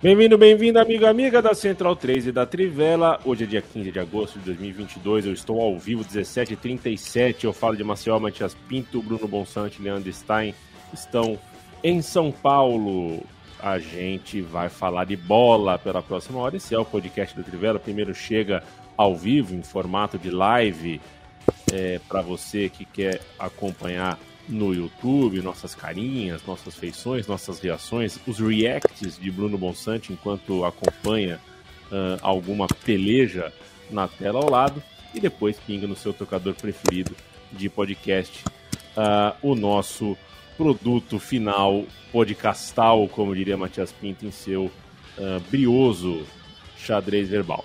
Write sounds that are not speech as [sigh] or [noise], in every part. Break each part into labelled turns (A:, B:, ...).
A: Bem-vindo, bem-vindo, amigo, amiga da Central 3 e da Trivela. Hoje é dia 15 de agosto de 2022, eu estou ao vivo, 17h37. Eu falo de Maceió, Matias Pinto, Bruno Bonsante, Leandro Stein estão em São Paulo. A gente vai falar de bola pela próxima hora. Esse é o podcast da Trivela. Primeiro chega ao vivo, em formato de live, é, para você que quer acompanhar no YouTube, nossas carinhas, nossas feições, nossas reações, os reacts de Bruno Bonsante enquanto acompanha uh, alguma peleja na tela ao lado e depois pinga no seu tocador preferido de podcast uh, o nosso produto final podcastal, como diria Matias Pinto em seu uh, brioso xadrez verbal.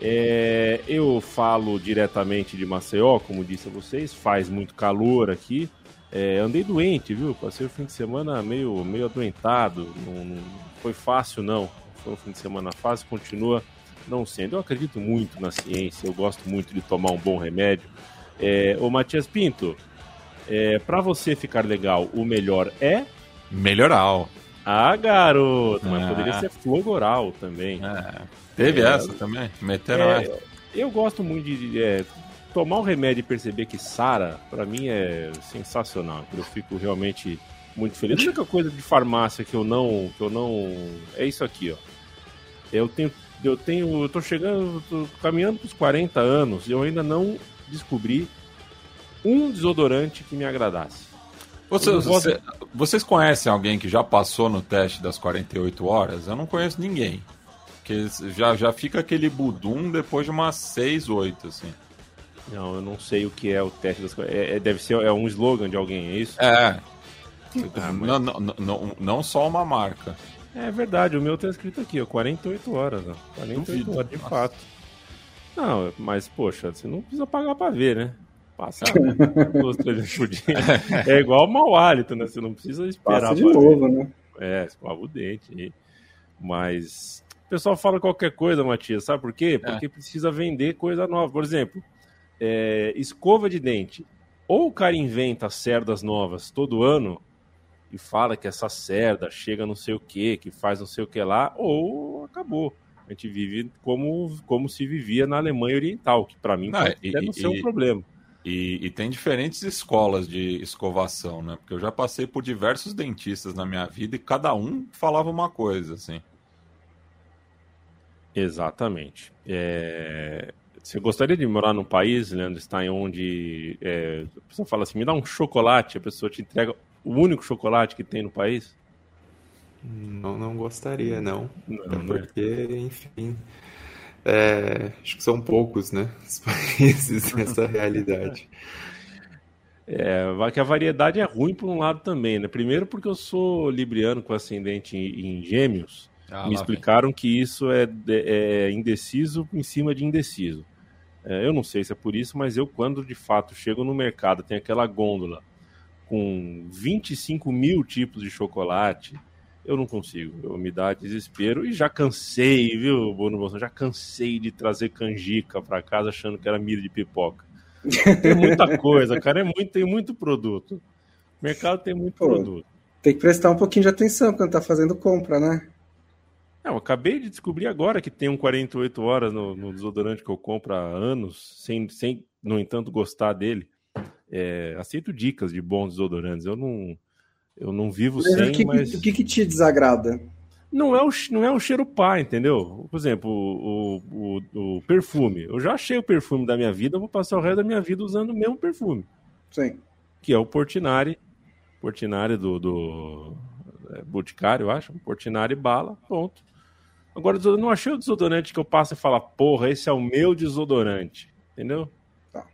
A: É, eu falo diretamente de Maceió, como disse a vocês, faz muito calor aqui, é, andei doente, viu? Passei o fim de semana meio, meio adoentado. Não, não foi fácil, não. Foi um fim de semana fácil, continua não sendo. Eu acredito muito na ciência, eu gosto muito de tomar um bom remédio. É, ô Matias Pinto, é, para você ficar legal, o melhor é.
B: Melhoral.
A: Ah, garoto, mas ah. poderia ser flogoral também.
B: É. Teve é, essa também? Meteram
A: é. Eu gosto muito de. É, tomar um remédio e perceber que sara, para mim é sensacional. Eu fico realmente muito feliz. A única coisa de farmácia que eu não, que eu não, é isso aqui, ó. Eu tenho, eu tenho, eu tô chegando, tô caminhando pros 40 anos e eu ainda não descobri um desodorante que me agradasse.
B: Você, você, vocês conhecem alguém que já passou no teste das 48 horas? Eu não conheço ninguém. Que já, já fica aquele budum depois de umas 6, 8, assim.
A: Não, eu não sei o que é o teste das é, é Deve ser é um slogan de alguém, é isso?
B: É. Ah, mas... não, não, não, não só uma marca.
A: É verdade, o meu tá escrito aqui, ó, 48 horas, ó. 48 Duvido. horas, de Nossa. fato. Não, mas, poxa, você não precisa pagar pra ver, né? Passa né? [laughs] duas, três por dia. É igual mau hálito, né? Você não precisa esperar.
C: Passa de novo,
A: ver.
C: né?
A: É, escova o dente. Mas o pessoal fala qualquer coisa, Matias, sabe por quê? Porque é. precisa vender coisa nova. Por exemplo, é, escova de dente. Ou o cara inventa cerdas novas todo ano e fala que essa cerda chega não sei o que, que faz não sei o que lá, ou acabou. A gente vive como, como se vivia na Alemanha Oriental, que para mim não, pode e, não ser um problema.
B: E, e, tem diferentes escolas de escovação, né? Porque eu já passei por diversos dentistas na minha vida e cada um falava uma coisa, assim.
A: Exatamente. É... Você gostaria de morar num país, Leandro Stein, onde é, a pessoa fala assim, me dá um chocolate, a pessoa te entrega o único chocolate que tem no país?
C: Não, não gostaria, não. não é porque, né? enfim, é, acho que são poucos, né, os [laughs] países nessa realidade.
A: É, que a variedade é ruim por um lado também, né? Primeiro porque eu sou libriano com ascendente em, em gêmeos, ah, me explicaram vem. que isso é, é indeciso em cima de indeciso. É, eu não sei se é por isso, mas eu, quando de fato chego no mercado, tem aquela gôndola com 25 mil tipos de chocolate, eu não consigo. Eu me dá desespero e já cansei, viu, Bruno Bolsonaro? Já cansei de trazer canjica para casa achando que era milho de pipoca. Tem muita [laughs] coisa, cara, é muito, tem muito produto. O mercado tem muito Pô, produto.
C: Tem que prestar um pouquinho de atenção quando tá fazendo compra, né?
A: Não, eu acabei de descobrir agora que tem um 48 horas no, no desodorante que eu compro há anos, sem, sem no entanto, gostar dele. É, aceito dicas de bons desodorantes. Eu não, eu não vivo mas sem,
C: que,
A: mas...
C: O que, que te desagrada?
A: Não é, o, não é o cheiro pá, entendeu? Por exemplo, o, o, o, perfume. Eu já achei o perfume da minha vida, eu vou passar o resto da minha vida usando o mesmo perfume.
C: Sim.
A: Que é o Portinari. Portinari do, do é, Boticário, eu acho. Portinari bala, ponto. Agora, eu não achei o desodorante que eu passo e falo, porra, esse é o meu desodorante. Entendeu?
D: Tá.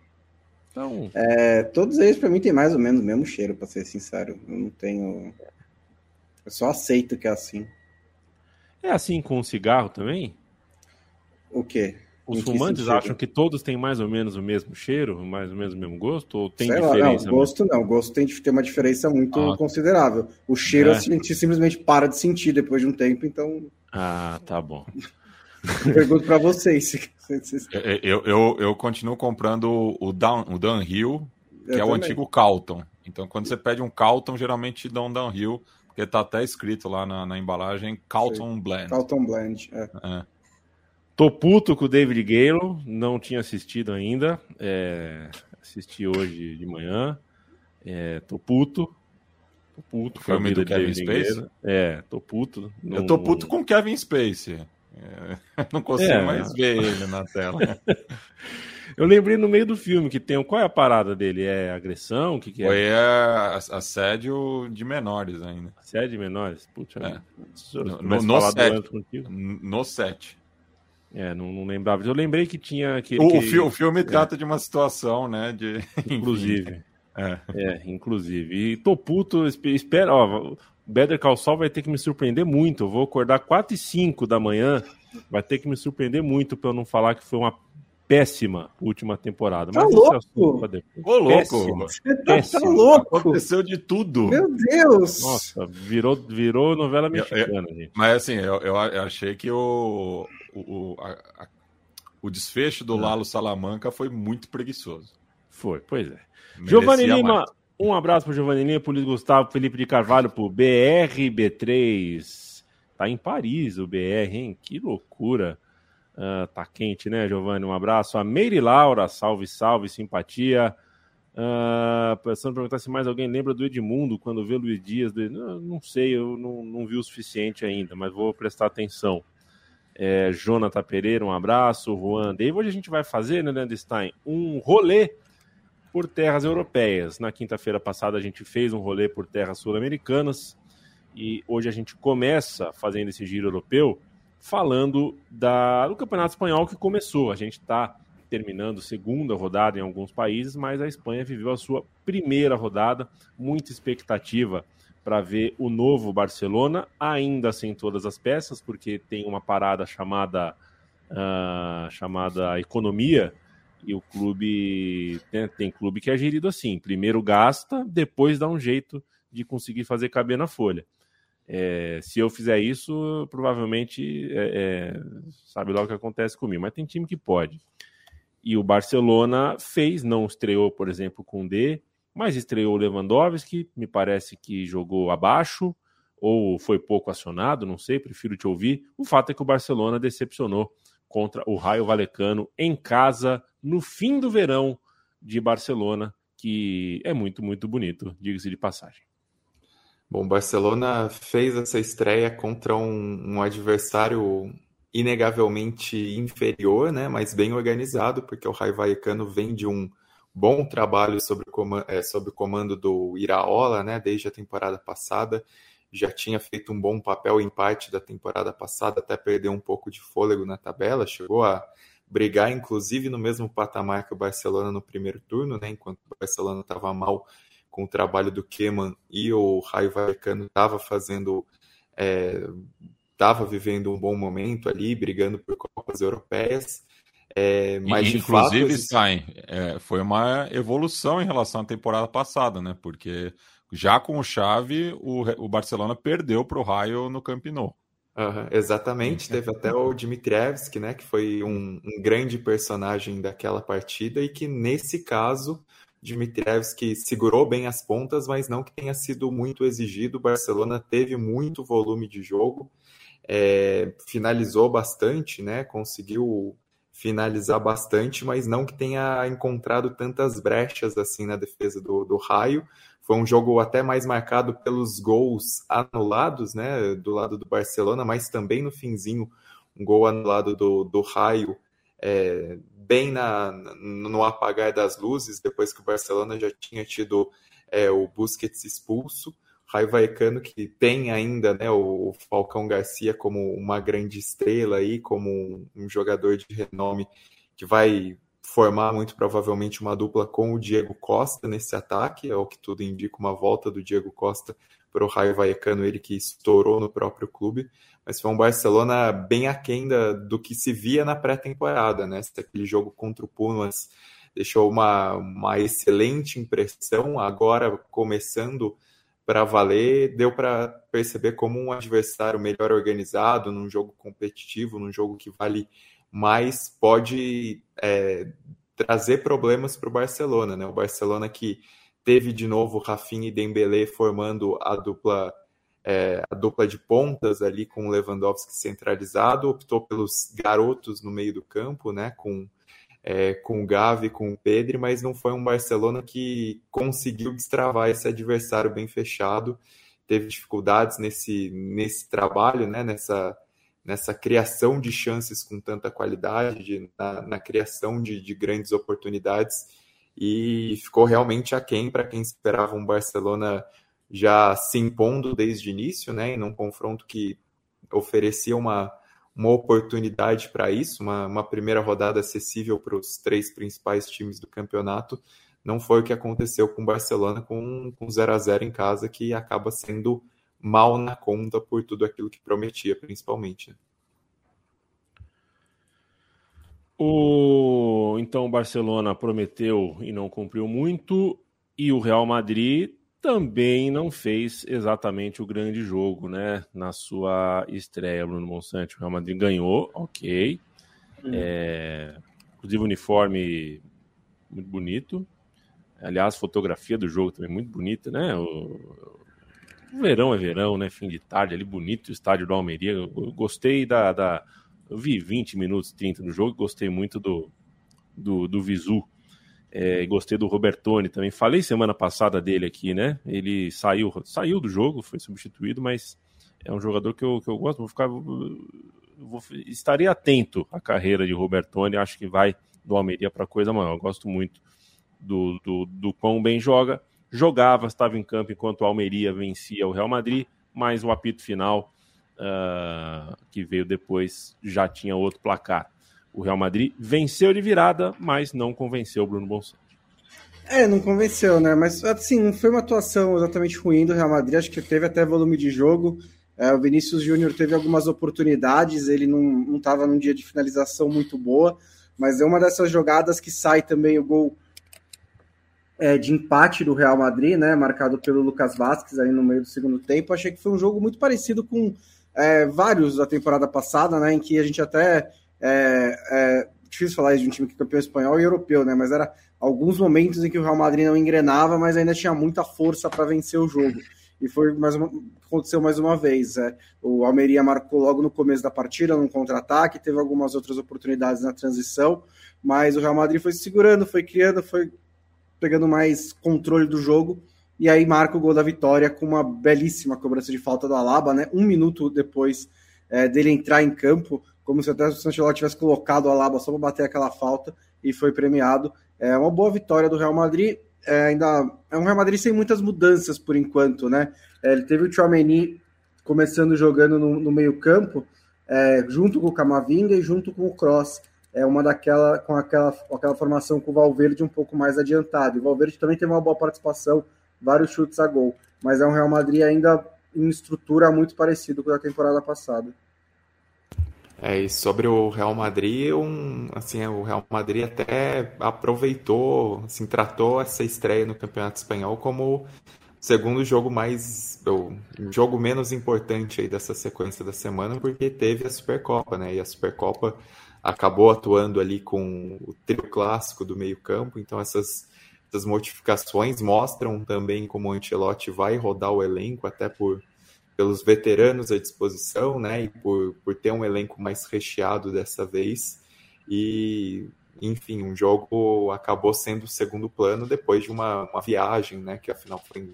D: Então... É, todos eles, para mim, tem mais ou menos o mesmo cheiro, para ser sincero. Eu não tenho. Eu só aceito que é assim.
A: É assim com o cigarro também?
D: O quê?
A: Os fumantes acham que todos têm mais ou menos o mesmo cheiro, mais ou menos o mesmo gosto? Ou tem Sei diferença?
D: Lá, não, gosto não. O gosto tem de ter uma diferença muito ah. considerável. O cheiro é. a gente simplesmente para de sentir depois de um tempo, então.
A: Ah, tá bom.
D: Pergunto para vocês.
B: eu, eu, eu continuo comprando o, down, o Downhill, que eu é também. o antigo Calton. Então, quando você pede um Calton, geralmente te dão um Downhill, porque tá até escrito lá na, na embalagem Calton Blend.
D: Calton Blend, é. é.
A: Tô puto com o David Gale, não tinha assistido ainda. É, assisti hoje de manhã. É, tô puto.
B: Tô puto. O filme do Kevin Spacey?
A: É, tô puto.
B: Não, Eu tô puto com o Kevin Spacey. É, [laughs] não consigo é. mais ver ele na tela. [laughs]
A: Eu lembrei no meio do filme que tem. Qual é a parada dele? É agressão? O que, que é?
B: Foi é assédio de menores ainda.
A: Assédio de menores? Putz,
B: é. no, no, no, set. no set.
A: É, não, não, lembrava. Eu lembrei que tinha. Que,
B: o,
A: que...
B: o filme é. trata de uma situação, né? De... [laughs]
A: Inclusive. É. é, inclusive. E tô puto, espera, ó. Better Call Saul vai ter que me surpreender muito. Eu vou acordar 4 e 5 da manhã. Vai ter que me surpreender muito para eu não falar que foi uma péssima última temporada.
D: Tá Mas louco?
B: Ô, louco!
D: Você tá, tá, louco!
B: Aconteceu de tudo.
D: Meu Deus!
A: Nossa, virou, virou novela mexicana,
B: eu, eu, Mas assim, eu, eu achei que o, o, a, a, o desfecho do Lalo Salamanca foi muito preguiçoso.
A: Foi, pois é. Giovanni Lima, mais. um abraço para Giovanni Lima, por Gustavo, Felipe de Carvalho, por BRB3. Tá em Paris o BR, hein? Que loucura. Uh, tá quente, né, Giovanni? Um abraço. A Meire Laura, salve, salve, simpatia. Uh, pensando perguntar se mais alguém lembra do Edmundo quando vê Luiz Dias. Do... Não, não sei, eu não, não vi o suficiente ainda, mas vou prestar atenção. É, Jonathan Pereira, um abraço. Juan Dave. Hoje a gente vai fazer, né, Leandro Stein, um rolê por terras europeias. Na quinta-feira passada a gente fez um rolê por terras sul-americanas e hoje a gente começa fazendo esse giro europeu falando da, do Campeonato Espanhol que começou. A gente está terminando segunda rodada em alguns países, mas a Espanha viveu a sua primeira rodada, muita expectativa para ver o novo Barcelona, ainda sem todas as peças, porque tem uma parada chamada, uh, chamada economia, e o clube tem, tem, clube que é gerido assim: primeiro gasta, depois dá um jeito de conseguir fazer caber na folha. É, se eu fizer isso, provavelmente é, é, sabe lá o que acontece comigo, mas tem time que pode. E o Barcelona fez, não estreou, por exemplo, com D, mas estreou o Lewandowski, me parece que jogou abaixo, ou foi pouco acionado, não sei, prefiro te ouvir. O fato é que o Barcelona decepcionou contra o Raio Valecano em casa, no fim do verão de Barcelona, que é muito, muito bonito, diga-se de passagem.
C: Bom, Barcelona fez essa estreia contra um, um adversário inegavelmente inferior, né, mas bem organizado, porque o Raio Vallecano vem de um bom trabalho o comando, é, o comando do Iraola, né, desde a temporada passada. Já tinha feito um bom papel em parte da temporada passada, até perdeu um pouco de fôlego na tabela, chegou a brigar, inclusive, no mesmo patamar que o Barcelona no primeiro turno, né, enquanto o Barcelona estava mal com o trabalho do Keman e o Raio Vallecano estava fazendo, estava é, vivendo um bom momento ali, brigando por Copas Europeias.
B: É, mas e, inclusive, fato, Stein, é, foi uma evolução em relação à temporada passada, né? Porque já com o Chave, o, o Barcelona perdeu para o Raio no Camp Nou.
C: Uhum, exatamente, teve até o Dmitrievski, né, que foi um, um, grande personagem daquela partida e que nesse caso Dmitrievski segurou bem as pontas, mas não que tenha sido muito exigido. O Barcelona teve muito volume de jogo, é, finalizou bastante, né, conseguiu finalizar bastante, mas não que tenha encontrado tantas brechas assim na defesa do, do Raio. Foi um jogo até mais marcado pelos gols anulados, né, do lado do Barcelona, mas também no finzinho um gol anulado do, do Raio, é, bem na, no apagar das luzes, depois que o Barcelona já tinha tido é, o Busquets expulso. Raio Vallecano que tem ainda né, o Falcão Garcia como uma grande estrela aí, como um, um jogador de renome que vai formar muito provavelmente uma dupla com o Diego Costa nesse ataque, é o que tudo indica uma volta do Diego Costa para o Raio Vallecano, ele que estourou no próprio clube, mas foi um Barcelona bem aquém da, do que se via na pré-temporada, né? Aquele jogo contra o Pumas deixou uma, uma excelente impressão, agora começando para valer, deu para perceber como um adversário melhor organizado, num jogo competitivo, num jogo que vale mais, pode é, trazer problemas para o Barcelona, né? O Barcelona que teve de novo Rafinha e Dembélé formando a dupla é, a dupla de pontas ali com o Lewandowski centralizado, optou pelos garotos no meio do campo, né? Com é, com o Gavi, com o Pedri, mas não foi um Barcelona que conseguiu destravar esse adversário bem fechado. Teve dificuldades nesse, nesse trabalho, né, nessa, nessa criação de chances com tanta qualidade, de, na, na, criação de, de, grandes oportunidades, e ficou realmente aquém para quem esperava um Barcelona já se impondo desde o início, né, em um confronto que oferecia uma uma oportunidade para isso, uma, uma, primeira rodada acessível para os três principais times do campeonato. Não foi o que aconteceu com o Barcelona com, com 0 a 0 em casa, que acaba sendo mal na conta por tudo aquilo que prometia, principalmente.
A: O então o Barcelona prometeu e não cumpriu muito, e o Real Madrid também não fez exatamente o grande jogo, né? Na sua estreia, Bruno Monsanto. O Real Madrid ganhou, ok. Hum. É, inclusive, o uniforme muito bonito. Aliás, fotografia do jogo também muito bonita, né? O verão é verão, né? Fim de tarde ali, bonito o estádio do Almeria. Eu, eu gostei da, da. Eu vi 20 minutos, 30 no jogo, gostei muito do, do, do Visu é, gostei do Robertoni também. Falei semana passada dele aqui, né? Ele saiu, saiu do jogo, foi substituído, mas é um jogador que eu, que eu gosto. Vou ficar, vou, estarei atento à carreira de Robertoni. Acho que vai do Almeria para coisa maior. Eu gosto muito do, do, do quão bem joga. Jogava, estava em campo enquanto o Almeria vencia o Real Madrid, mas o apito final uh, que veio depois já tinha outro placar. O Real Madrid venceu de virada, mas não convenceu o Bruno Bonsante.
D: É, não convenceu, né? Mas assim, não foi uma atuação exatamente ruim do Real Madrid. Acho que teve até volume de jogo. É, o Vinícius Júnior teve algumas oportunidades, ele não estava num dia de finalização muito boa, mas é uma dessas jogadas que sai também o gol é, de empate do Real Madrid, né? Marcado pelo Lucas Vasquez aí no meio do segundo tempo. Achei que foi um jogo muito parecido com é, vários da temporada passada, né? Em que a gente até é, é, difícil falar de um time que é campeão espanhol e europeu, né? Mas era alguns momentos em que o Real Madrid não engrenava, mas ainda tinha muita força para vencer o jogo. E foi mais uma, aconteceu mais uma vez. É. O Almeria marcou logo no começo da partida, num contra-ataque, teve algumas outras oportunidades na transição, mas o Real Madrid foi se segurando, foi criando, foi pegando mais controle do jogo. E aí marca o gol da vitória com uma belíssima cobrança de falta do Alaba, né? Um minuto depois é, dele entrar em campo, como se até o Sancelotti tivesse colocado o Alaba só para bater aquela falta e foi premiado. É uma boa vitória do Real Madrid. É, ainda é um Real Madrid sem muitas mudanças por enquanto, né? É, ele teve o Chouameni começando jogando no, no meio campo, é, junto com o Camavinga e junto com o Cross. É uma daquela com aquela, com aquela formação com o Valverde um pouco mais adiantado. E o Valverde também teve uma boa participação, vários chutes a gol. Mas é um Real Madrid ainda em estrutura muito parecido com a temporada passada.
C: É, e sobre o Real Madrid, um, assim, o Real Madrid até aproveitou, assim, tratou essa estreia no Campeonato Espanhol como o segundo jogo mais, o jogo menos importante aí dessa sequência da semana, porque teve a Supercopa, né? E a Supercopa acabou atuando ali com o trio clássico do meio-campo, então essas, essas modificações mostram também como o Ancelotti vai rodar o elenco, até por pelos veteranos à disposição, né, e por, por ter um elenco mais recheado dessa vez. E, enfim, um jogo acabou sendo segundo plano depois de uma, uma viagem, né, que afinal foi em,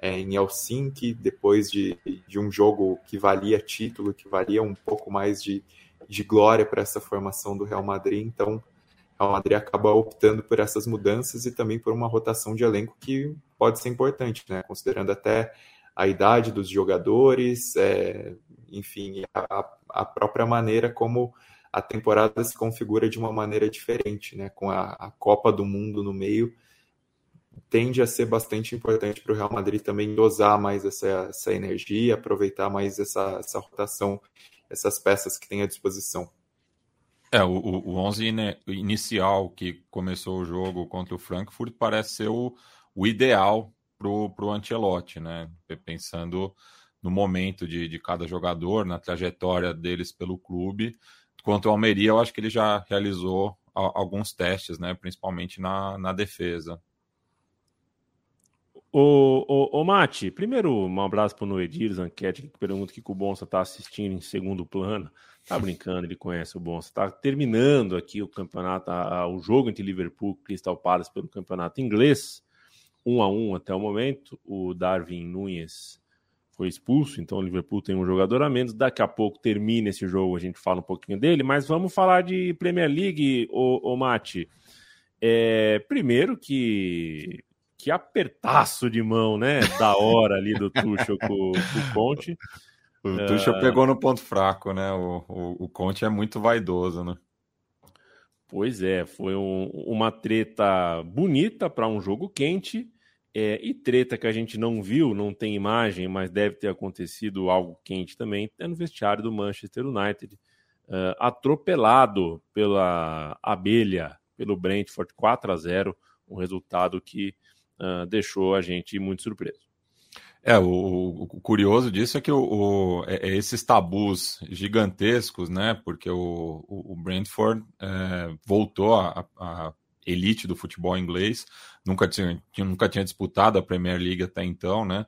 C: é, em Helsinki, depois de, de um jogo que valia título, que valia um pouco mais de, de glória para essa formação do Real Madrid. Então, o Real Madrid acaba optando por essas mudanças e também por uma rotação de elenco que pode ser importante, né, considerando até a idade dos jogadores, é, enfim, a, a, própria maneira como a temporada se configura de uma maneira diferente, né? Com a, a Copa do Mundo no meio, tende a ser bastante importante para o Real Madrid também dosar mais essa, essa energia, aproveitar mais essa, essa rotação, essas peças que tem à disposição.
B: É, o, o 11 inicial que começou o jogo contra o Frankfurt parece ser o, o ideal para o Ancelotti, né? Pensando no momento de, de cada jogador, na trajetória deles pelo clube. Quanto ao Almeria, eu acho que ele já realizou alguns testes, né? Principalmente na, na defesa.
A: Ô, ô, ô, Mate, primeiro um abraço para o Noedir Zanquete, que pergunta que o Bonsa está assistindo em segundo plano. Tá [laughs] brincando, ele conhece o Bonsa. Está terminando aqui o campeonato, a, a, o jogo entre Liverpool e Crystal Palace pelo campeonato inglês. Um a um até o momento. O Darwin Nunes foi expulso, então o Liverpool tem um jogador a menos. Daqui a pouco termina esse jogo, a gente fala um pouquinho dele, mas vamos falar de Premier League, o, o Mate. É, primeiro que que apertaço de mão, né? Da hora ali do Tuchel com, com o Conte.
B: O Tuchel uh... pegou no ponto fraco, né? O, o, o Conte é muito vaidoso, né?
A: Pois é, foi um, uma treta bonita para um jogo quente. É, e treta que a gente não viu, não tem imagem, mas deve ter acontecido algo quente também, é no vestiário do Manchester United. Uh, atropelado pela abelha, pelo Brentford 4 a 0 um resultado que uh, deixou a gente muito surpreso.
B: É, o, o, curioso disso é que o, o é, é esses tabus gigantescos, né? Porque o, o Brentford é, voltou à, elite do futebol inglês, nunca tinha, nunca tinha disputado a Premier League até então, né?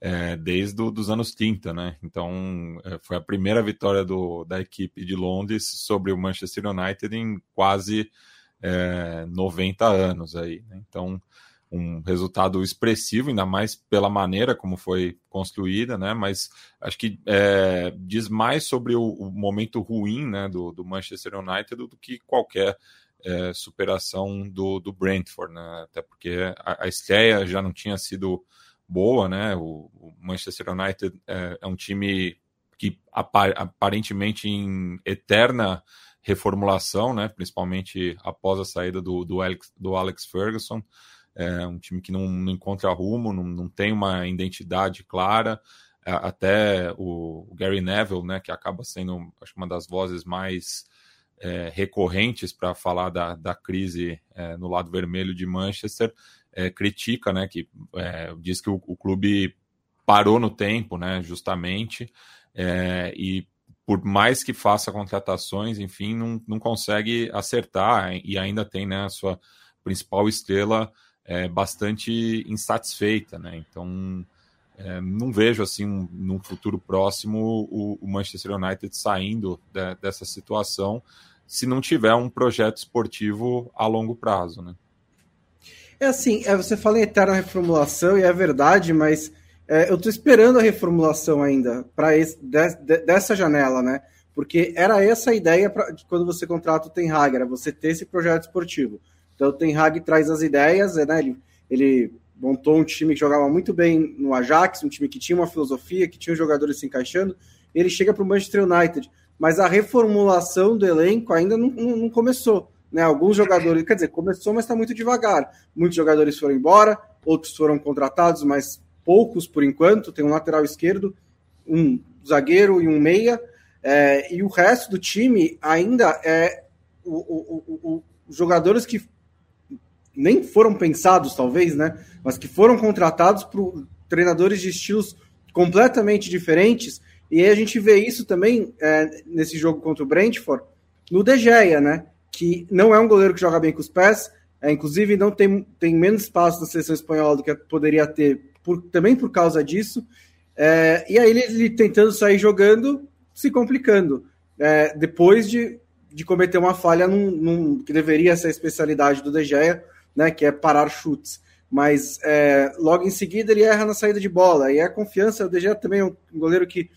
B: É, desde os anos 30, né? Então é, foi a primeira vitória do, da equipe de Londres sobre o Manchester United em quase é, 90 anos aí. Né? Então um resultado expressivo, ainda mais pela maneira como foi construída, né? Mas acho que é, diz mais sobre o, o, momento ruim né, do, do Manchester United do que qualquer é, superação do, do Brentford, né? Até porque a, a estreia já não tinha sido boa, né? O, o Manchester United é, é, um time que aparentemente em eterna reformulação, né? Principalmente após a saída do, do, Alex, do Alex Ferguson é um time que não, não encontra rumo, não, não tem uma identidade clara. É, até o, o, Gary Neville, né, que acaba sendo acho, uma das vozes mais é, recorrentes para falar da, da crise é, no lado vermelho de Manchester, é, critica, né, que é, diz que o, o, clube parou no tempo, né, justamente, é, e por mais que faça contratações, enfim, não, não consegue acertar e ainda tem né, a sua principal estrela é, bastante insatisfeita, né? Então é, não vejo assim um, num futuro próximo o, o Manchester United saindo de, dessa situação se não tiver um projeto esportivo a longo prazo, né?
D: É assim, é, você fala em eterna reformulação e é verdade, mas é, eu estou esperando a reformulação ainda para de, de, dessa janela, né? Porque era essa a ideia pra, quando você contrata o Ten Hag, era você ter esse projeto esportivo. Então o Ten Hag traz as ideias, né? Ele, ele montou um time que jogava muito bem no Ajax, um time que tinha uma filosofia, que tinha os jogadores se encaixando. Ele chega para o Manchester United, mas a reformulação do elenco ainda não, não, não começou. Né? Alguns jogadores, quer dizer, começou, mas está muito devagar. Muitos jogadores foram embora, outros foram contratados, mas poucos por enquanto. Tem um lateral esquerdo, um zagueiro e um meia, é, e o resto do time ainda é o, o, o, os jogadores que nem foram pensados, talvez, né? Mas que foram contratados por treinadores de estilos completamente diferentes. E a gente vê isso também é, nesse jogo contra o Brentford, no De Gea, né? Que não é um goleiro que joga bem com os pés, é, inclusive não tem, tem menos espaço na seleção espanhola do que poderia ter, por, também por causa disso. É, e aí ele, ele, tentando sair jogando, se complicando. É, depois de, de cometer uma falha num, num, que deveria ser a especialidade do De Gea, né, que é parar chutes. Mas é, logo em seguida ele erra na saída de bola. E a confiança, o DG também é um goleiro que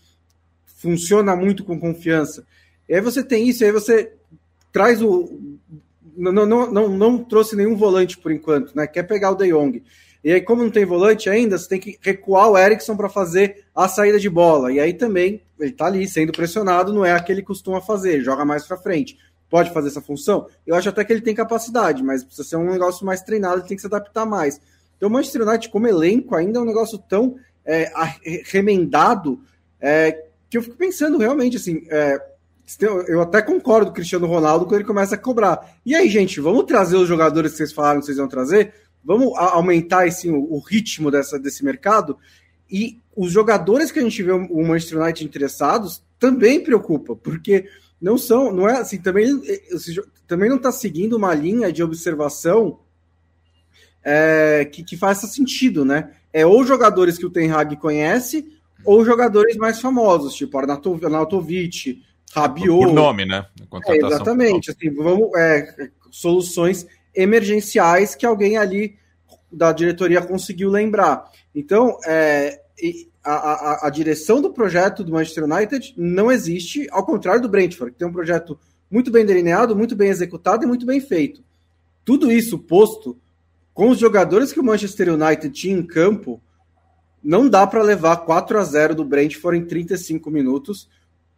D: funciona muito com confiança. E aí você tem isso, aí você traz o. Não, não, não, não trouxe nenhum volante por enquanto, né? Quer pegar o De Jong. E aí, como não tem volante ainda, você tem que recuar o Erickson para fazer a saída de bola. E aí também ele está ali sendo pressionado, não é aquele que costuma fazer, joga mais para frente. Pode fazer essa função? Eu acho até que ele tem capacidade, mas precisa ser um negócio mais treinado, ele tem que se adaptar mais. Então, o Manchester United, como elenco, ainda é um negócio tão é, remendado é, que eu fico pensando realmente assim. É, eu até concordo com o Cristiano Ronaldo quando ele começa a cobrar. E aí, gente, vamos trazer os jogadores que vocês falaram que vocês iam trazer? Vamos aumentar esse, o ritmo dessa, desse mercado? E os jogadores que a gente vê o Manchester United interessados também preocupa, porque não são, não é assim, também, também não está seguindo uma linha de observação é, que, que faça sentido, né? É ou jogadores que o Ten Hag conhece, ou jogadores mais famosos, tipo Arnautovic, Rabiot.
B: Por nome, né?
D: É, exatamente. Assim, vamos, é, soluções emergenciais que alguém ali da diretoria conseguiu lembrar. Então, é, a, a, a, direção do projeto do Manchester United não existe, ao contrário do Brentford, que tem um projeto muito bem delineado, muito bem executado e muito bem feito. Tudo isso posto, com os jogadores que o Manchester United tinha em campo, não dá para levar 4 a 0 do Brentford em 35 minutos,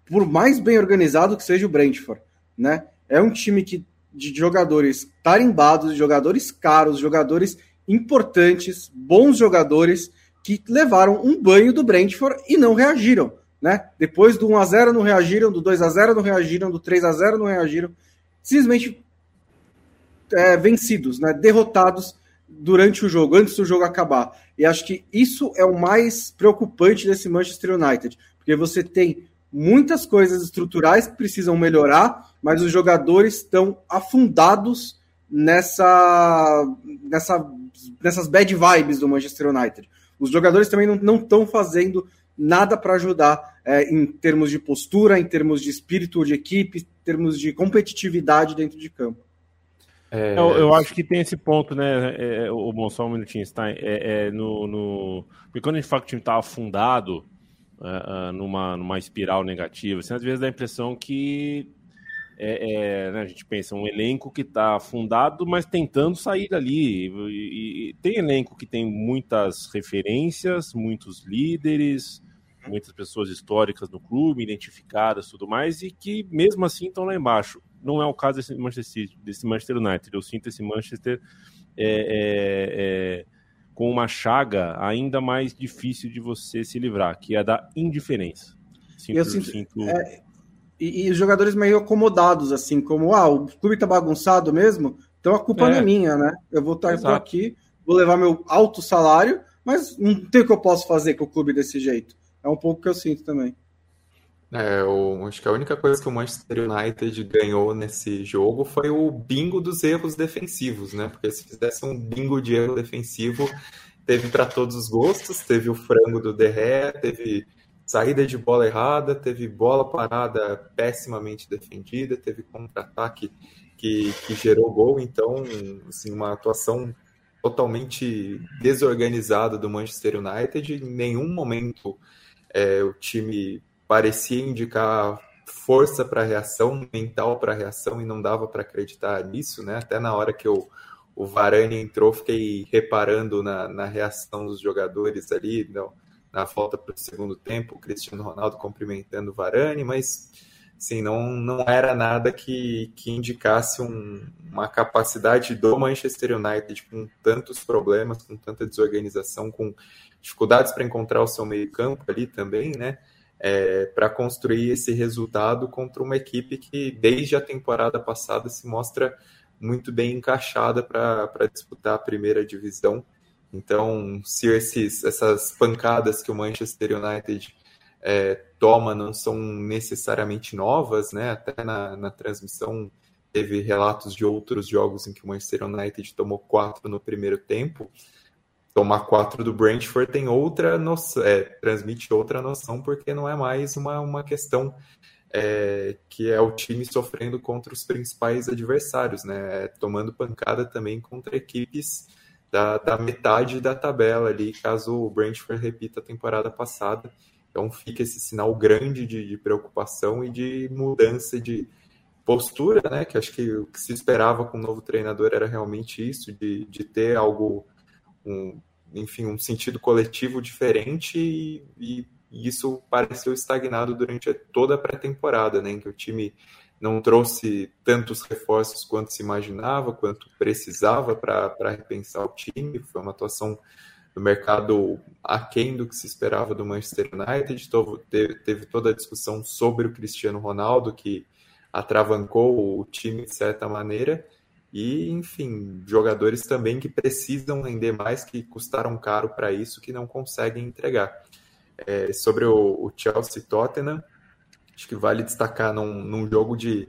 D: por mais bem organizado que seja o Brentford, né? É um time que de jogadores tarimbados, jogadores caros, jogadores importantes, bons jogadores que levaram um banho do Brentford e não reagiram, né? Depois do 1 a 0 não reagiram, do 2 a 0 não reagiram, do 3 a 0 não reagiram, simplesmente é, vencidos, né? Derrotados durante o jogo, antes do jogo acabar. E acho que isso é o mais preocupante desse Manchester United, porque você tem muitas coisas estruturais que precisam melhorar, mas os jogadores estão afundados nessa, nessa, nessas bad vibes do Manchester United. Os jogadores também não estão fazendo nada para ajudar é, em termos de postura, em termos de espírito de equipe, em termos de competitividade dentro de campo.
A: É... Eu, eu, acho que tem esse ponto, né? É, o bom, só um minutinho, Stein. É, é, no, no... Porque quando a gente fala que o time está afundado uh, uh, numa, numa espiral negativa, assim, às vezes dá a impressão que é, é, né, a gente pensa um elenco que está afundado, mas tentando sair dali. E, e, tem elenco que tem muitas referências, muitos líderes, muitas pessoas históricas no clube, identificadas, tudo mais, e que mesmo assim estão lá embaixo não é o caso desse Manchester, desse Manchester United. Eu sinto esse Manchester é, é, é, com uma chaga ainda mais difícil de você se livrar, que é da indiferença.
D: Sinto, eu sinto, sinto... É, e, e, os jogadores meio acomodados, assim, como ah, o clube tá bagunçado mesmo, então a culpa não é, é minha, né? Eu vou estar aqui, vou levar meu alto salário, mas não tem o que eu posso fazer com o clube desse jeito. É um pouco que eu sinto também.
C: É, eu acho que a única coisa que o Manchester United ganhou nesse jogo foi o bingo dos erros defensivos, né? Porque se fizesse um bingo de erro defensivo, teve para todos os gostos, teve o frango do Derré, teve saída de bola errada, teve bola parada pessimamente defendida, teve contra-ataque que, que gerou gol, então, assim, uma atuação totalmente desorganizada do Manchester United, em nenhum momento é, o time parecia indicar força para reação, mental para reação, e não dava para acreditar nisso, né? Até na hora que eu, o Varane entrou, fiquei reparando na, na reação dos jogadores ali, não, na volta para o segundo tempo, o Cristiano Ronaldo cumprimentando o Varane, mas assim, não, não era nada que, que indicasse um, uma capacidade do Manchester United com tantos problemas, com tanta desorganização, com dificuldades para encontrar o seu meio campo ali também, né? é, para construir esse resultado contra uma equipe que, desde a temporada passada, se mostra muito bem encaixada para disputar a primeira divisão. Então, se esses, essas pancadas que o Manchester United é, toma não são necessariamente novas, né? Até na, na transmissão teve relatos de outros jogos em que o Manchester United tomou quatro no primeiro tempo tomar quatro do Brentford tem outra noção, é, transmite outra noção, porque não é mais uma, uma questão é, que é o time sofrendo contra os principais adversários, né? É, tomando pancada também contra equipes da, da metade da tabela ali, caso o Brentford repita a temporada passada. Então fica esse sinal grande de, de preocupação e de mudança de postura, né? Que acho que o que se esperava com o novo treinador era realmente isso, de, de ter algo um, enfim, um sentido coletivo diferente e, e isso pareceu estagnado durante toda a pré-temporada, né, em que o time não trouxe tantos reforços quanto se imaginava, quanto precisava para repensar o time. Foi uma atuação do mercado aquém do que se esperava do Manchester United. Teve, teve toda a discussão sobre o Cristiano Ronaldo, que atravancou o time de certa maneira. E, enfim, jogadores também que precisam render mais, que custaram caro para isso, que não conseguem entregar. É, sobre o, o Chelsea Tottenham, acho que vale destacar num, num jogo de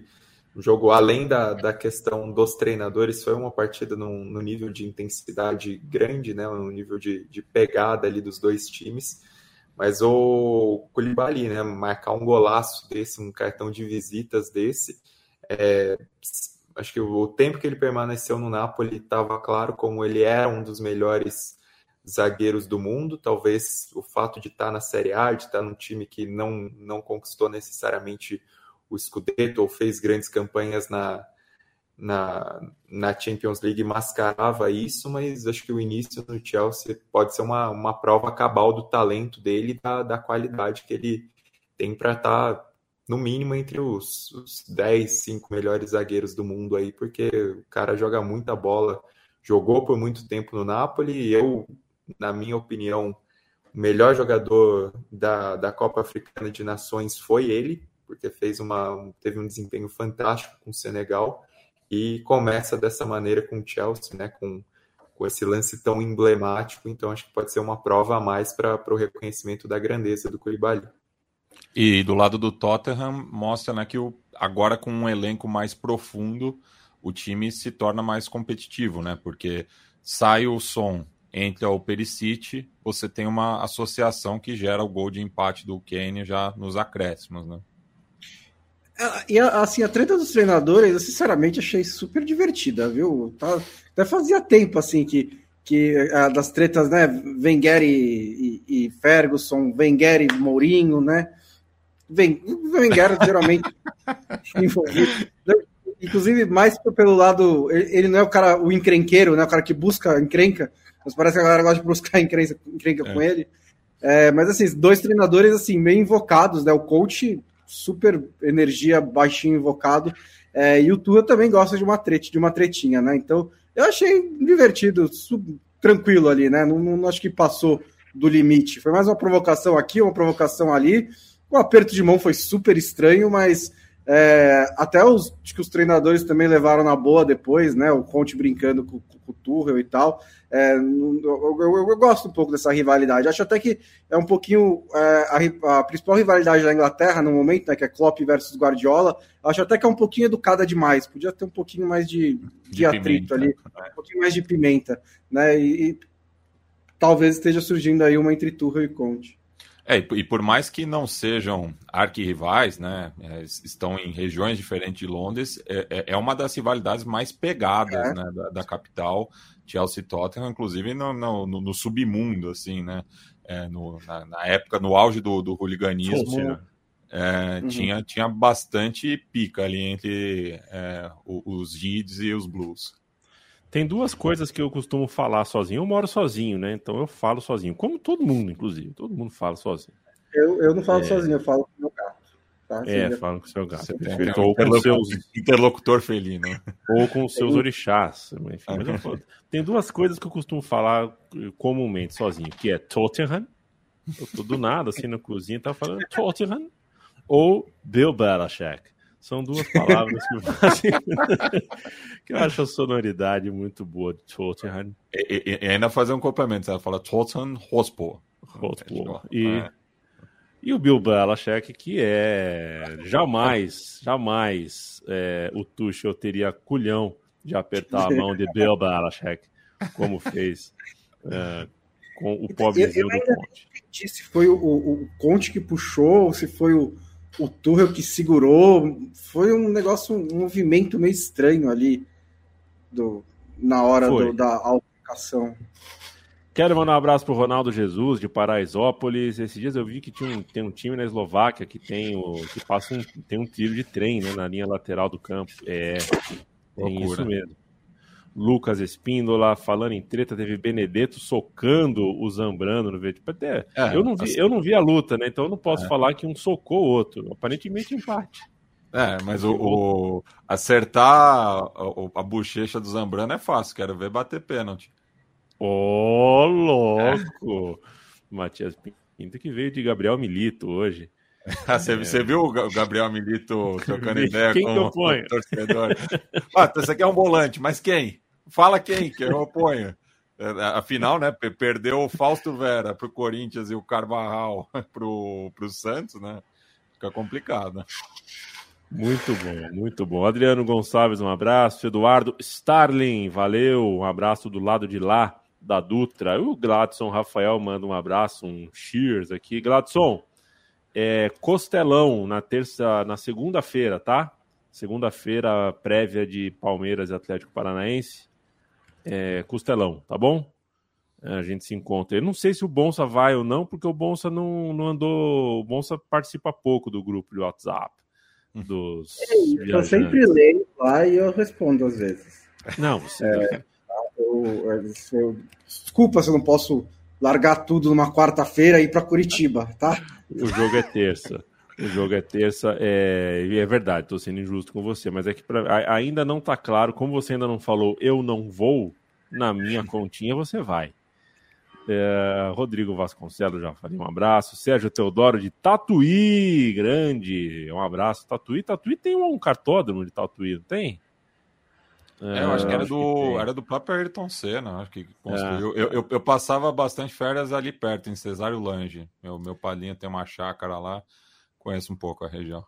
C: um jogo além da, da questão dos treinadores, foi uma partida no, no nível de intensidade grande, né, no nível de, de pegada ali dos dois times. Mas o Koulibaly, né, marcar um golaço desse, um cartão de visitas desse, é, acho que o tempo que ele permaneceu no Napoli estava claro como ele era um dos melhores zagueiros do mundo. Talvez o fato de estar na Série A, de estar num time que não, não conquistou necessariamente o Scudetto ou fez grandes campanhas na, na, na Champions League mascarava isso, mas acho que o início no Chelsea pode ser uma, uma prova cabal do talento dele da, da qualidade que ele tem para estar, tá, no mínimo, entre os, os 10, 5 melhores zagueiros do mundo aí, porque o cara joga muita bola, jogou por muito tempo no Napoli e eu na minha opinião, o melhor jogador da, da Copa Africana de Nações foi ele, porque fez uma, teve um desempenho fantástico com o Senegal e começa dessa maneira com o Chelsea, né, com, com esse lance tão emblemático. Então, acho que pode ser uma prova a mais para o reconhecimento da grandeza do Koulibaly.
B: E do lado do Tottenham, mostra né, que o, agora com um elenco mais profundo, o time se torna mais competitivo, né? Porque sai o som entre o Perisic, você tem uma associação que gera o gol de empate do Kane já nos acréscimos, né?
D: É, e assim, a treta dos treinadores, eu sinceramente achei super divertida, viu? Tá, até fazia tempo assim que, que das tretas, né? Wenger e, e, e Ferguson, Wenger e Mourinho, né? Wenger geralmente [laughs] envolvido. Inclusive, mais pelo lado. Ele não é o cara, o encrenqueiro, né? O cara que busca encrenca mas parece que a galera gosta de buscar [laughs] encrenca, encrenca é. com ele. É, mas assim, dois treinadores assim, meio invocados, né? O coach, super energia, baixinho invocado. É, e o Tua também gosta de uma trete, de uma tretinha, né? Então, eu achei divertido, sub, tranquilo ali, né? Não, não, acho que passou do limite. Foi mais uma provocação aqui, uma provocação ali. O aperto de mão foi super estranho, mas é, até os, que os treinadores também levaram na boa depois, né? O Conte brincando com, com o Tuchel e tal. É, eu, eu, eu, gosto um pouco dessa rivalidade. Acho até que é um pouquinho é, a, a, principal rivalidade da Inglaterra no momento, né, que é Klopp versus Guardiola. Acho até que é um pouquinho educada demais. Podia ter um pouquinho mais de, de, de atrito pimenta, ali, né? um pouquinho mais de pimenta, né? E, e, talvez esteja surgindo aí uma entre Tuchel e Conte.
B: É, e por mais que não sejam arquirrivais, né, é, estão em regiões diferentes de Londres, é, é, é uma das rivalidades mais pegadas é. né, da, da, capital, Chelsea Tottenham, inclusive no, no, no submundo, assim, né, é, no, na, na, época, no auge do, do hooliganismo, é, uhum. tinha, tinha bastante pica ali entre os Reds e os Blues.
A: Tem duas coisas que eu costumo falar sozinho. Eu moro sozinho, né? Então eu falo sozinho. Como todo mundo, inclusive. Todo mundo fala sozinho.
D: Eu, eu não falo é... sozinho, eu falo com meu gato.
A: Tá? É, falo com seu gato. Perfeito. Ou com seus
B: interlocutor felino.
A: Ou com seus orixás. Enfim, mas falo... Tem duas coisas que eu costumo falar comumente sozinho, que é Tottenham. Eu tô do nada, assim, na cozinha, tá falando Tottenham. Ou Bill Belichick. São duas palavras que fazem. [laughs] que eu acho a sonoridade muito boa de Tottenham.
B: E, e, e, ainda fazer um complemento, ela fala Tottenham Hotspur.
A: Hotspur. E, é. e o Bill Belichick, que é jamais, jamais é, o Tuchel teria culhão de apertar a mão de Bill Belichick, como fez é, com o pobrezinho do Conte.
D: Se foi o, o, o Conte que puxou, se foi o o Tuchel que segurou. Foi um negócio, um movimento meio estranho ali do, na hora do, da aplicação.
A: Quero mandar um abraço para o Ronaldo Jesus, de Paraisópolis. Esses dias eu vi que tinha um, tem um time na Eslováquia que tem o que passa um, tem um tiro de trem né, na linha lateral do campo. É, tem isso mesmo. Lucas Espíndola, falando em treta, teve Benedetto socando o Zambrano no vídeo. Até, é, eu, não vi, assim... eu não vi a luta, né? Então eu não posso é. falar que um socou o outro. Aparentemente empate.
B: É, mas o, o acertar a, a, bochecha do Zambrano é fácil, quero ver bater pênalti.
A: Ô, oh, louco! Matias Pinto que veio de Gabriel Milito hoje. [laughs]
B: você, é. você, viu o Gabriel Milito [laughs] trocando ideia
A: quem
B: com
A: o
B: torcedor? ah, esse aqui é um volante, mas quem? Fala quem que eu oponho. É, afinal, né, perdeu o Fausto Vera para o Corinthians e o Carvajal [laughs] para o Santos, né? Fica complicado.
A: Muito bom, muito bom. Adriano Gonçalves, um abraço. Eduardo Starling, valeu. Um abraço do lado de lá da Dutra. O Gladson Rafael manda um abraço, um cheers aqui. Gladson, é, Costelão na terça, na segunda-feira, tá? Segunda-feira prévia de Palmeiras e Atlético Paranaense. É, Costelão, tá bom? É, a gente se encontra. Eu não sei se o Bonsa vai ou não, porque o Bonsa não, não andou. O Bonsa participa pouco do grupo de WhatsApp. Dos
D: é, eu sempre leio lá e eu respondo às vezes.
A: Não, você. É,
D: eu, eu, desculpa se eu não posso largar tudo numa quarta-feira e ir para Curitiba, tá?
A: O jogo é terça. O jogo é terça, é, é verdade, estou sendo injusto com você, mas é que pra, ainda não está claro, como você ainda não falou, eu não vou, na minha [laughs] continha você vai. É, Rodrigo Vasconcelos, já falei um abraço. Sérgio Teodoro de Tatuí, grande, um abraço. Tatuí, Tatuí tem um cartódromo de Tatuí, não tem?
B: É, eu acho que era, acho do, que era do próprio Ayrton Senna, acho que construiu. É. Eu, eu, eu, passava bastante férias ali perto, em Cesário Lange. Meu, meu padrinho tem uma chácara lá, conheço um pouco a região.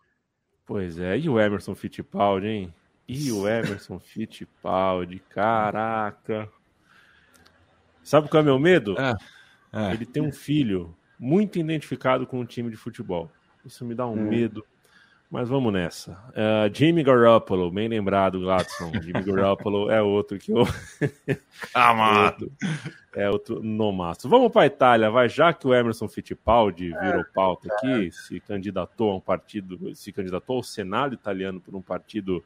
A: Pois é, e o Emerson Fittipaldi, hein? E o [laughs] Emerson Fittipaldi, caraca. Sabe qual é o meu medo? É, é. Ele tem um filho muito identificado com o time de futebol. Isso me dá um hum. medo mas vamos nessa. Uh, Jimmy Garoppolo, bem lembrado, Gladson. [laughs] Jimmy Garoppolo é outro que eu. [laughs]
B: Amado.
A: é outro nomaço. Vamos para a Itália, vai. Já que o Emerson Fittipaldi virou pauta aqui, se candidatou a um partido, se candidatou ao Senado italiano por um partido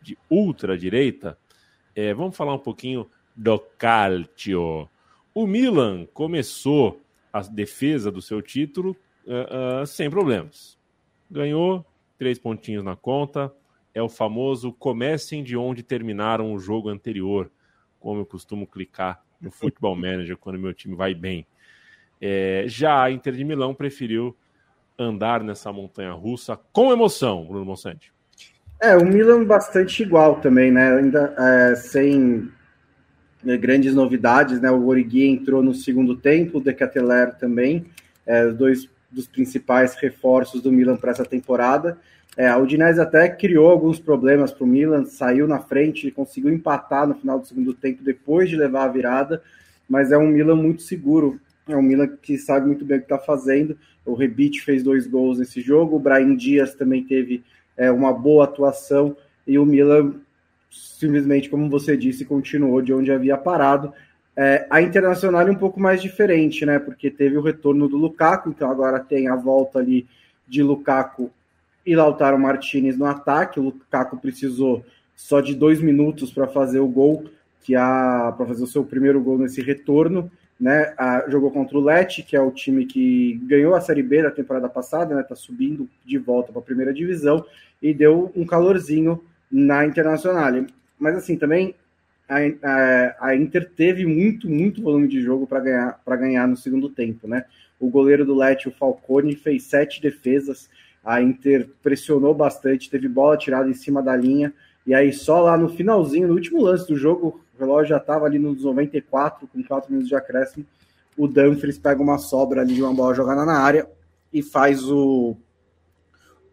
A: de ultradireita, é, vamos falar um pouquinho do Calcio. O Milan começou a defesa do seu título uh, uh, sem problemas. Ganhou três pontinhos na conta. É o famoso comecem de onde terminaram o jogo anterior, como eu costumo clicar no Football [laughs] Manager quando meu time vai bem. É, já a Inter de Milão preferiu andar nessa montanha russa com emoção, Bruno Monsante.
D: É, o Milan bastante igual também, né? Ainda é, sem é, grandes novidades, né? O Origi entrou no segundo tempo, o Decateler também, é, dois dos principais reforços do Milan para essa temporada. É, a Udinese até criou alguns problemas para o Milan, saiu na frente, conseguiu empatar no final do segundo tempo depois de levar a virada, mas é um Milan muito seguro, é um Milan que sabe muito bem o que está fazendo. O Rebite fez dois gols nesse jogo, o Brian Dias também teve é, uma boa atuação e o Milan simplesmente, como você disse, continuou de onde havia parado. É, a Internacional é um pouco mais diferente, né? Porque teve o retorno do Lukaku, então agora tem a volta ali de Lukaku e Lautaro Martinez no ataque. O Lukaku precisou só de dois minutos para fazer o gol, que a para fazer o seu primeiro gol nesse retorno, né? A, jogou contra o Lecce, que é o time que ganhou a Série B da temporada passada, né? Tá subindo de volta para a primeira divisão e deu um calorzinho na Internacional. Mas assim, também a, a, a Inter teve muito, muito volume de jogo para ganhar, ganhar no segundo tempo, né? O goleiro do Lecce, o Falcone, fez sete defesas, a Inter pressionou bastante, teve bola tirada em cima da linha, e aí só lá no finalzinho, no último lance do jogo, o relógio já estava ali nos 94, com 4 minutos de acréscimo, o Dumfries pega uma sobra ali de uma bola jogada na área e faz o,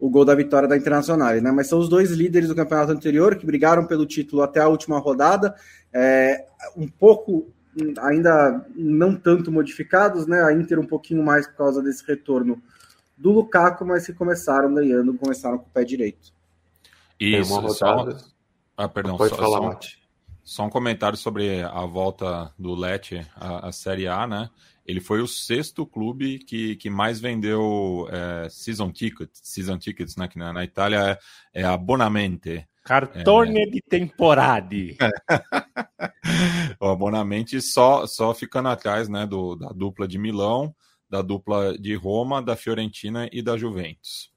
D: o gol da vitória da Internacional, né? Mas são os dois líderes do campeonato anterior que brigaram pelo título até a última rodada, é, um pouco ainda não tanto modificados, né? A Inter um pouquinho mais por causa desse retorno do Lukaku, mas que começaram ganhando, começaram com o pé direito.
B: Isso, uma rodada. Só... Ah, perdão, Pode só, falar, só, Mate. só um comentário sobre a volta do Lecce à, à Série A, né? Ele foi o sexto clube que, que mais vendeu é, season tickets, season tickets, né? Que na, na Itália é, é abonamente.
A: Cartone é, de temporada. [laughs]
B: o Bonamente só, só ficando atrás né, do, da dupla de Milão, da dupla de Roma, da Fiorentina e da Juventus.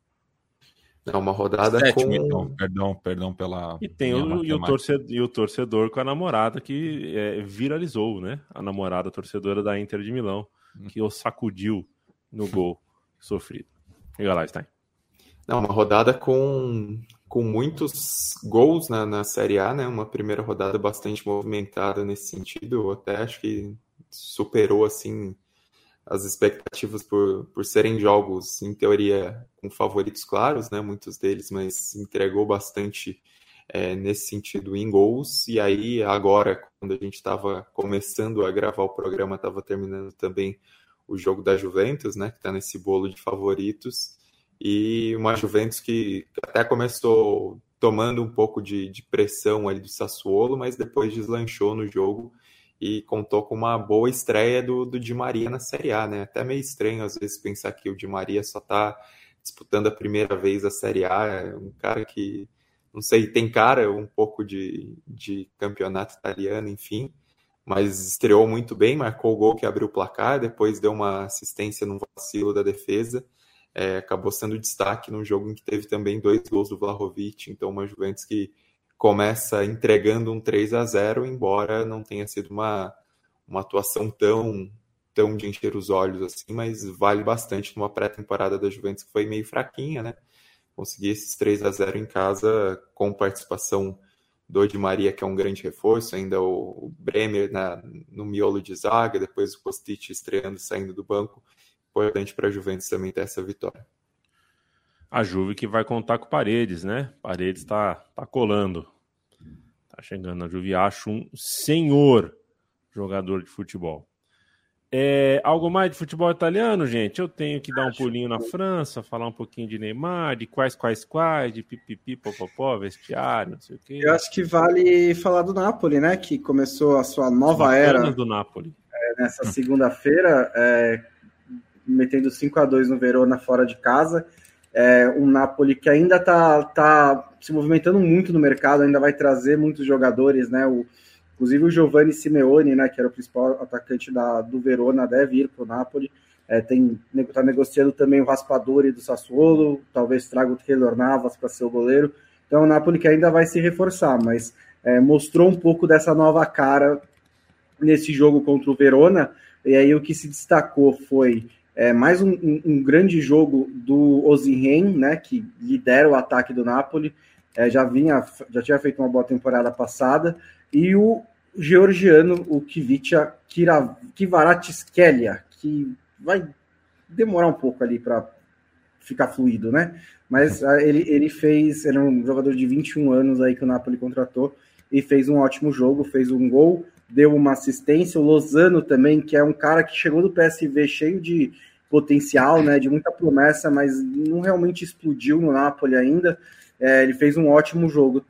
C: É uma rodada
B: Sétimo,
C: com...
B: então. Perdão, perdão pela.
A: E tem o, e o, torcedor, e o torcedor com a namorada que é, viralizou, né? A namorada torcedora da Inter de Milão, hum. que o sacudiu no gol [laughs] sofrido. Liga lá, Stein.
C: Não, uma rodada com, com muitos gols na, na Série A, né? Uma primeira rodada bastante movimentada nesse sentido. Eu até acho que superou, assim, as expectativas por, por serem jogos, em teoria, com favoritos claros, né? Muitos deles, mas entregou bastante é, nesse sentido em gols. E aí, agora, quando a gente estava começando a gravar o programa, estava terminando também o jogo da Juventus, né? Que está nesse bolo de favoritos. E uma Juventus que até começou tomando um pouco de, de pressão ali do Sassuolo, mas depois deslanchou no jogo e contou com uma boa estreia do, do Di Maria na Série A, né? Até meio estranho às vezes pensar que o Di Maria só está disputando a primeira vez a Série A, é um cara que, não sei, tem cara um pouco de, de campeonato italiano, enfim, mas estreou muito bem, marcou o gol que abriu o placar, depois deu uma assistência no vacilo da defesa, é, acabou sendo destaque num jogo em que teve também dois gols do Vlahovic, então uma Juventus que começa entregando um 3 a 0 embora não tenha sido uma, uma atuação tão, tão de encher os olhos assim, mas vale bastante numa pré-temporada da Juventus que foi meio fraquinha, né? Conseguir esses 3 a 0 em casa com participação do Di Maria, que é um grande reforço, ainda o Bremer na, no miolo de zaga, depois o Kostic estreando saindo do banco. Importante para a Juventus também ter essa vitória.
A: A Juve que vai contar com Paredes, né? Paredes está tá colando. Tá chegando na Juve, acho um senhor jogador de futebol. É, algo mais de futebol italiano, gente? Eu tenho que dar um pulinho na França, falar um pouquinho de Neymar, de quais, quais, quais, de pipipi, popopó, vestiário, não sei o quê.
D: Eu acho que vale falar do Napoli, né? Que começou a sua nova era.
A: do Napoli.
D: É, nessa segunda-feira, é, metendo 5 a 2 no Verona fora de casa. É, um Napoli que ainda está tá se movimentando muito no mercado, ainda vai trazer muitos jogadores, né? O, inclusive o Giovanni Simeone, né, que era o principal atacante da, do Verona, deve ir para o Napoli. É, tem está negociando também o Raspadori do Sassuolo, talvez traga o Taylor Navas para ser o goleiro. Então o Napoli que ainda vai se reforçar, mas é, mostrou um pouco dessa nova cara nesse jogo contra o Verona. E aí o que se destacou foi é, mais um, um, grande jogo do Ozihen, né, que lidera o ataque do Napoli, é, já vinha, já tinha feito uma boa temporada passada, e o georgiano, o Kivitya Kivaratskelia, que vai demorar um pouco ali para ficar fluido, né? Mas uhum. ele, ele fez, era um jogador de 21 anos aí que o Napoli contratou, e fez um ótimo jogo, fez um gol, deu uma assistência. O Lozano também, que é um cara que chegou do PSV cheio de potencial, né, de muita promessa, mas não realmente explodiu no Napoli ainda. É, ele fez um ótimo jogo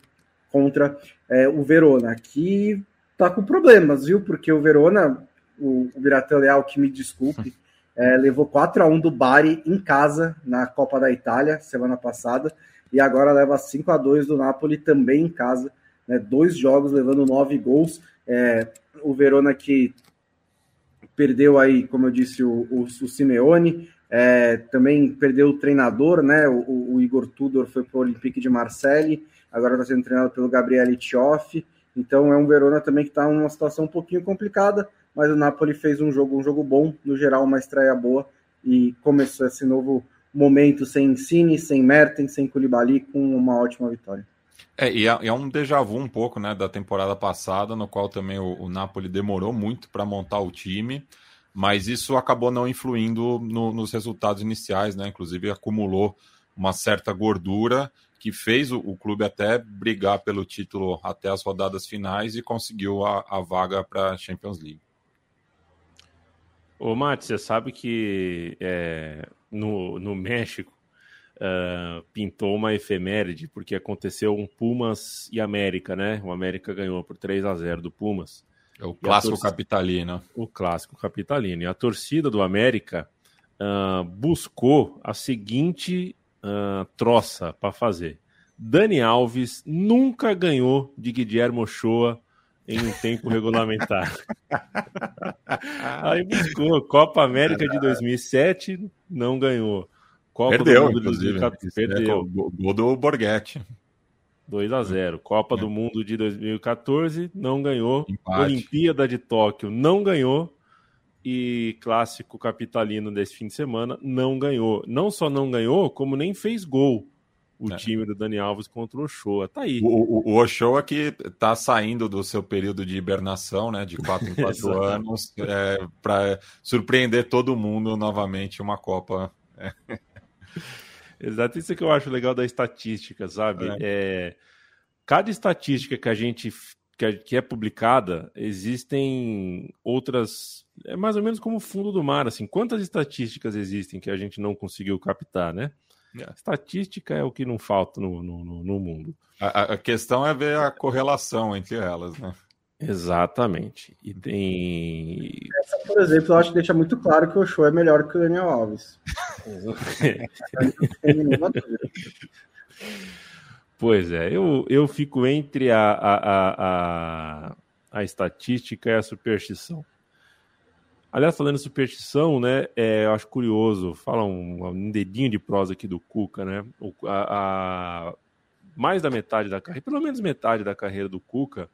D: contra é, o Verona, que tá com problemas, viu? Porque o Verona, o, o Biratan Leal, que me desculpe, [laughs] é, levou 4 a 1 do Bari em casa na Copa da Itália semana passada e agora leva 5 a 2 do Napoli também em casa, né? Dois jogos levando nove gols. É, o Verona que perdeu aí, como eu disse, o, o, o Simeone, é, também perdeu o treinador, né? O, o Igor Tudor foi para o Olympique de Marseille, agora está sendo treinado pelo Gabriel Tioff. Então é um Verona também que está numa situação um pouquinho complicada, mas o Napoli fez um jogo, um jogo bom, no geral, uma estreia boa, e começou esse novo momento sem Cine, sem Mertens, sem Koulibaly, com uma ótima vitória.
B: É, e é, é, um déjà vu um pouco, né, da temporada passada, no qual também o, o Napoli demorou muito para montar o time, mas isso acabou não influindo no, nos resultados iniciais, né? Inclusive acumulou uma certa gordura que fez o, o, clube até brigar pelo título até as rodadas finais e conseguiu a, a vaga para a Champions League.
A: Ô, Mate, você sabe que é, no, no México uh, pintou uma efeméride, porque aconteceu um Pumas e América, né? O América ganhou por 3 a 0 do Pumas.
B: É o clássico torcida, capitalino.
A: O clássico capitalino. E a torcida do América uh, buscou a seguinte uh, troça para fazer. Dani Alves nunca ganhou de Guilherme Ochoa em um tempo regulamentar. [laughs] Aí buscou Copa América de 2007, não ganhou.
B: Copa perdeu, do Mundo inclusive. 2014, perdeu. É, gol do Borghetti.
A: 2 a 0 Copa é. do Mundo de 2014, não ganhou. Empate. Olimpíada de Tóquio, não ganhou. E Clássico Capitalino desse fim de semana, não ganhou. Não só não ganhou, como nem fez gol o é. time do Dani Alves contra o Ochoa. Tá aí.
B: O, o, o Ochoa que tá saindo do seu período de hibernação, né? De 4 em 4 [laughs] anos, é, para surpreender todo mundo novamente uma Copa. [laughs]
A: Exato, isso que eu acho legal da estatística, sabe? É. é cada estatística que a gente que, que é publicada, existem outras. É mais ou menos como o fundo do mar, assim. Quantas estatísticas existem que a gente não conseguiu captar, né? É. Estatística é o que não falta no, no, no mundo.
B: A, a, questão é ver a correlação entre elas, né?
A: Exatamente. E tem.
D: Essa, por exemplo, eu acho que deixa muito claro que o show é melhor que o Daniel Alves. [laughs]
A: pois é, eu, eu fico entre a, a, a, a, estatística e a superstição. Aliás, falando em superstição, né, é, eu acho curioso, fala um, um dedinho de prosa aqui do Cuca, né? O, a, a, mais da metade da carreira, pelo menos metade da carreira do Cuca,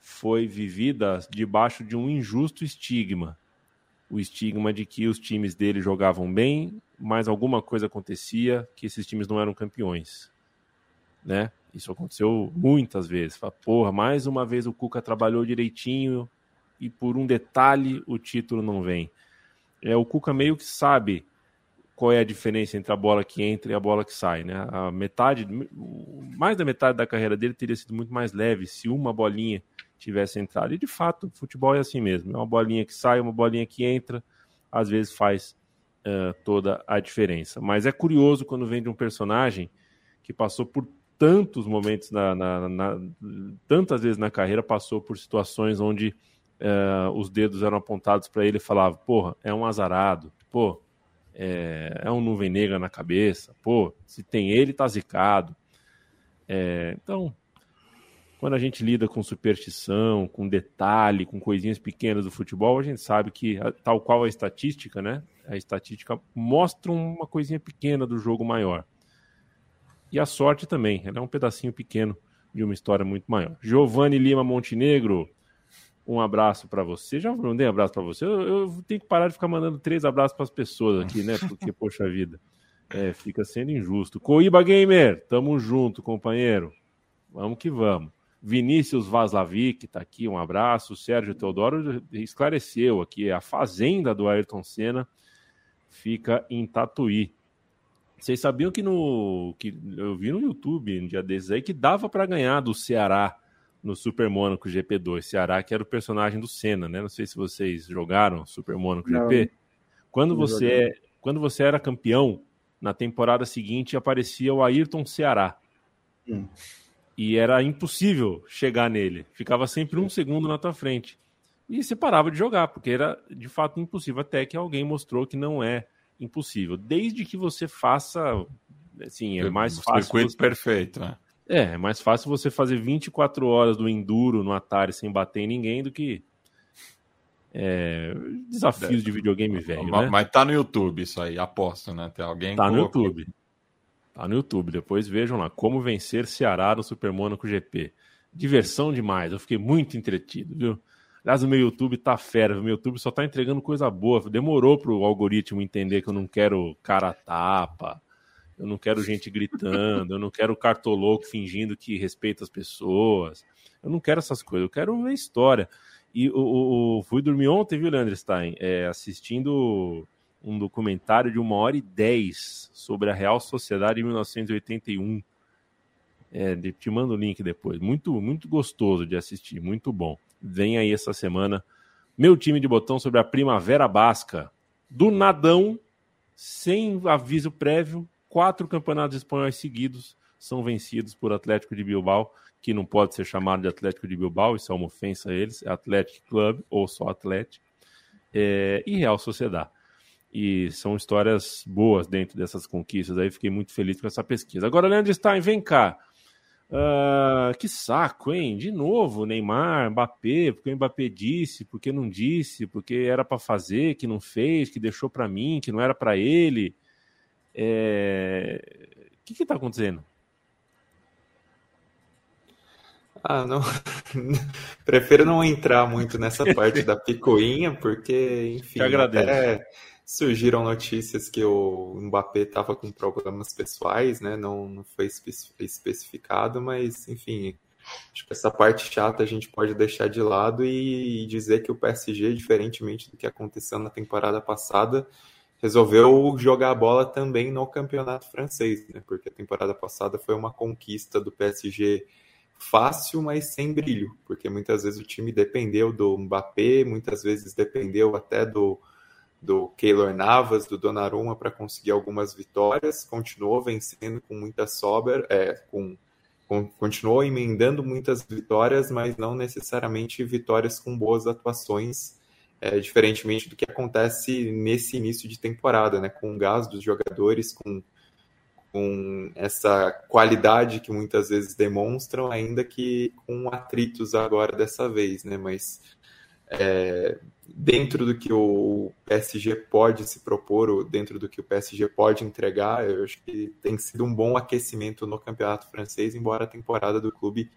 A: foi vivida debaixo de um injusto estigma. O estigma de que os times dele jogavam bem, mas alguma coisa acontecia que esses times não eram campeões. Né? Isso aconteceu muitas vezes. Fala, porra, mais uma vez o Cuca trabalhou direitinho, e por um detalhe o título não vem. É, o Cuca meio que sabe qual é a diferença entre a bola que entra e a bola que sai, né? A metade, mais da metade da carreira dele teria sido muito mais leve se uma bolinha tivesse entrado. E de fato, futebol é assim mesmo. É uma bolinha que sai, uma bolinha que entra, às vezes faz uh, toda a diferença. Mas é curioso quando vem de um personagem que passou por tantos momentos na, na, na tantas vezes na carreira, passou por situações onde uh, os dedos eram apontados para ele e falava, porra, é um azarado, pô, é, é, um nuvem negra na cabeça, pô, se tem ele, tá zicado. É, então, quando a gente lida com superstição, com detalhe, com coisinhas pequenas do futebol, a gente sabe que, tal qual a estatística, né? A estatística mostra uma coisinha pequena do jogo maior. E a sorte também, ela é um pedacinho pequeno de uma história muito maior. Giovanni Lima Montenegro, um abraço para você. Já mandei um abraço para você. Eu, eu, tenho que parar de ficar mandando três abraços para as pessoas aqui, né? Porque, poxa vida, é, fica sendo injusto. Coiba Gamer, tamo junto, companheiro. Vamos que vamos. Vinícius Vaslavic está aqui, um abraço. Sérgio Teodoro esclareceu aqui: a fazenda do Ayrton Senna fica em Tatuí. Vocês sabiam que no. que Eu vi no YouTube um dia desses aí que dava para ganhar do Ceará no Super Mônaco GP2. Ceará, que era o personagem do Senna, né? Não sei se vocês jogaram Super Mônaco GP. Quando você, é, quando você era campeão, na temporada seguinte aparecia o Ayrton Ceará. Hum. E era impossível chegar nele. Ficava sempre um segundo na tua frente. E você parava de jogar, porque era de fato impossível, até que alguém mostrou que não é impossível. Desde que você faça. Assim, é mais fácil.
B: Circuito
A: você...
B: perfeito, né?
A: É, é mais fácil você fazer 24 horas do Enduro no Atari sem bater em ninguém do que é, desafios de videogame velho.
B: Mas,
A: né?
B: mas tá no YouTube isso aí, aposto, né? Tem alguém
A: Tá colocou... no YouTube. Tá no YouTube. Depois vejam lá como vencer Ceará no Super Monaco GP. Diversão demais. Eu fiquei muito entretido, viu? Aliás, o meu YouTube tá fera. O meu YouTube só tá entregando coisa boa. Demorou pro algoritmo entender que eu não quero cara tapa, eu não quero gente gritando, eu não quero cartoloco fingindo que respeita as pessoas. Eu não quero essas coisas, eu quero uma história. E o, o, o fui dormir ontem, viu, Leandro Stein? É, assistindo um documentário de uma hora e dez sobre a Real Sociedade em 1981. É, te mando o link depois. Muito, muito gostoso de assistir, muito bom. Vem aí essa semana meu time de botão sobre a Primavera Basca. Do nadão, sem aviso prévio, quatro campeonatos espanhóis seguidos são vencidos por Atlético de Bilbao, que não pode ser chamado de Atlético de Bilbao, isso é uma ofensa a eles, é Atlético Club ou só Atlético, é, e Real Sociedade. E são histórias boas dentro dessas conquistas aí, fiquei muito feliz com essa pesquisa. Agora, Leandro Stein, vem cá. Uh, que saco, hein? De novo, Neymar, Mbappé, porque o Mbappé disse, porque não disse, porque era para fazer, que não fez, que deixou para mim, que não era para ele. É... O que que tá acontecendo?
C: Ah, não. [laughs] Prefiro não entrar muito nessa [laughs] parte da picuinha, porque, enfim,
A: Te agradeço. Até
C: surgiram notícias que o Mbappé estava com problemas pessoais, né? Não, não foi especificado, mas enfim, acho que essa parte chata a gente pode deixar de lado e dizer que o PSG, diferentemente do que aconteceu na temporada passada, resolveu jogar a bola também no campeonato francês, né? Porque a temporada passada foi uma conquista do PSG fácil, mas sem brilho, porque muitas vezes o time dependeu do Mbappé, muitas vezes dependeu até do do Keylor Navas, do Donnarumma para conseguir algumas vitórias, continuou vencendo com muita sobra, é, com, com, continuou emendando muitas vitórias, mas não necessariamente vitórias com boas atuações, é, diferentemente do que acontece nesse início de temporada, né, com o gás dos jogadores, com, com essa qualidade que muitas vezes demonstram, ainda que com atritos agora dessa vez, né, mas é, dentro do que o PSG pode se propor, ou dentro do que o PSG pode entregar, eu acho que tem sido um bom aquecimento no campeonato francês, embora a temporada do clube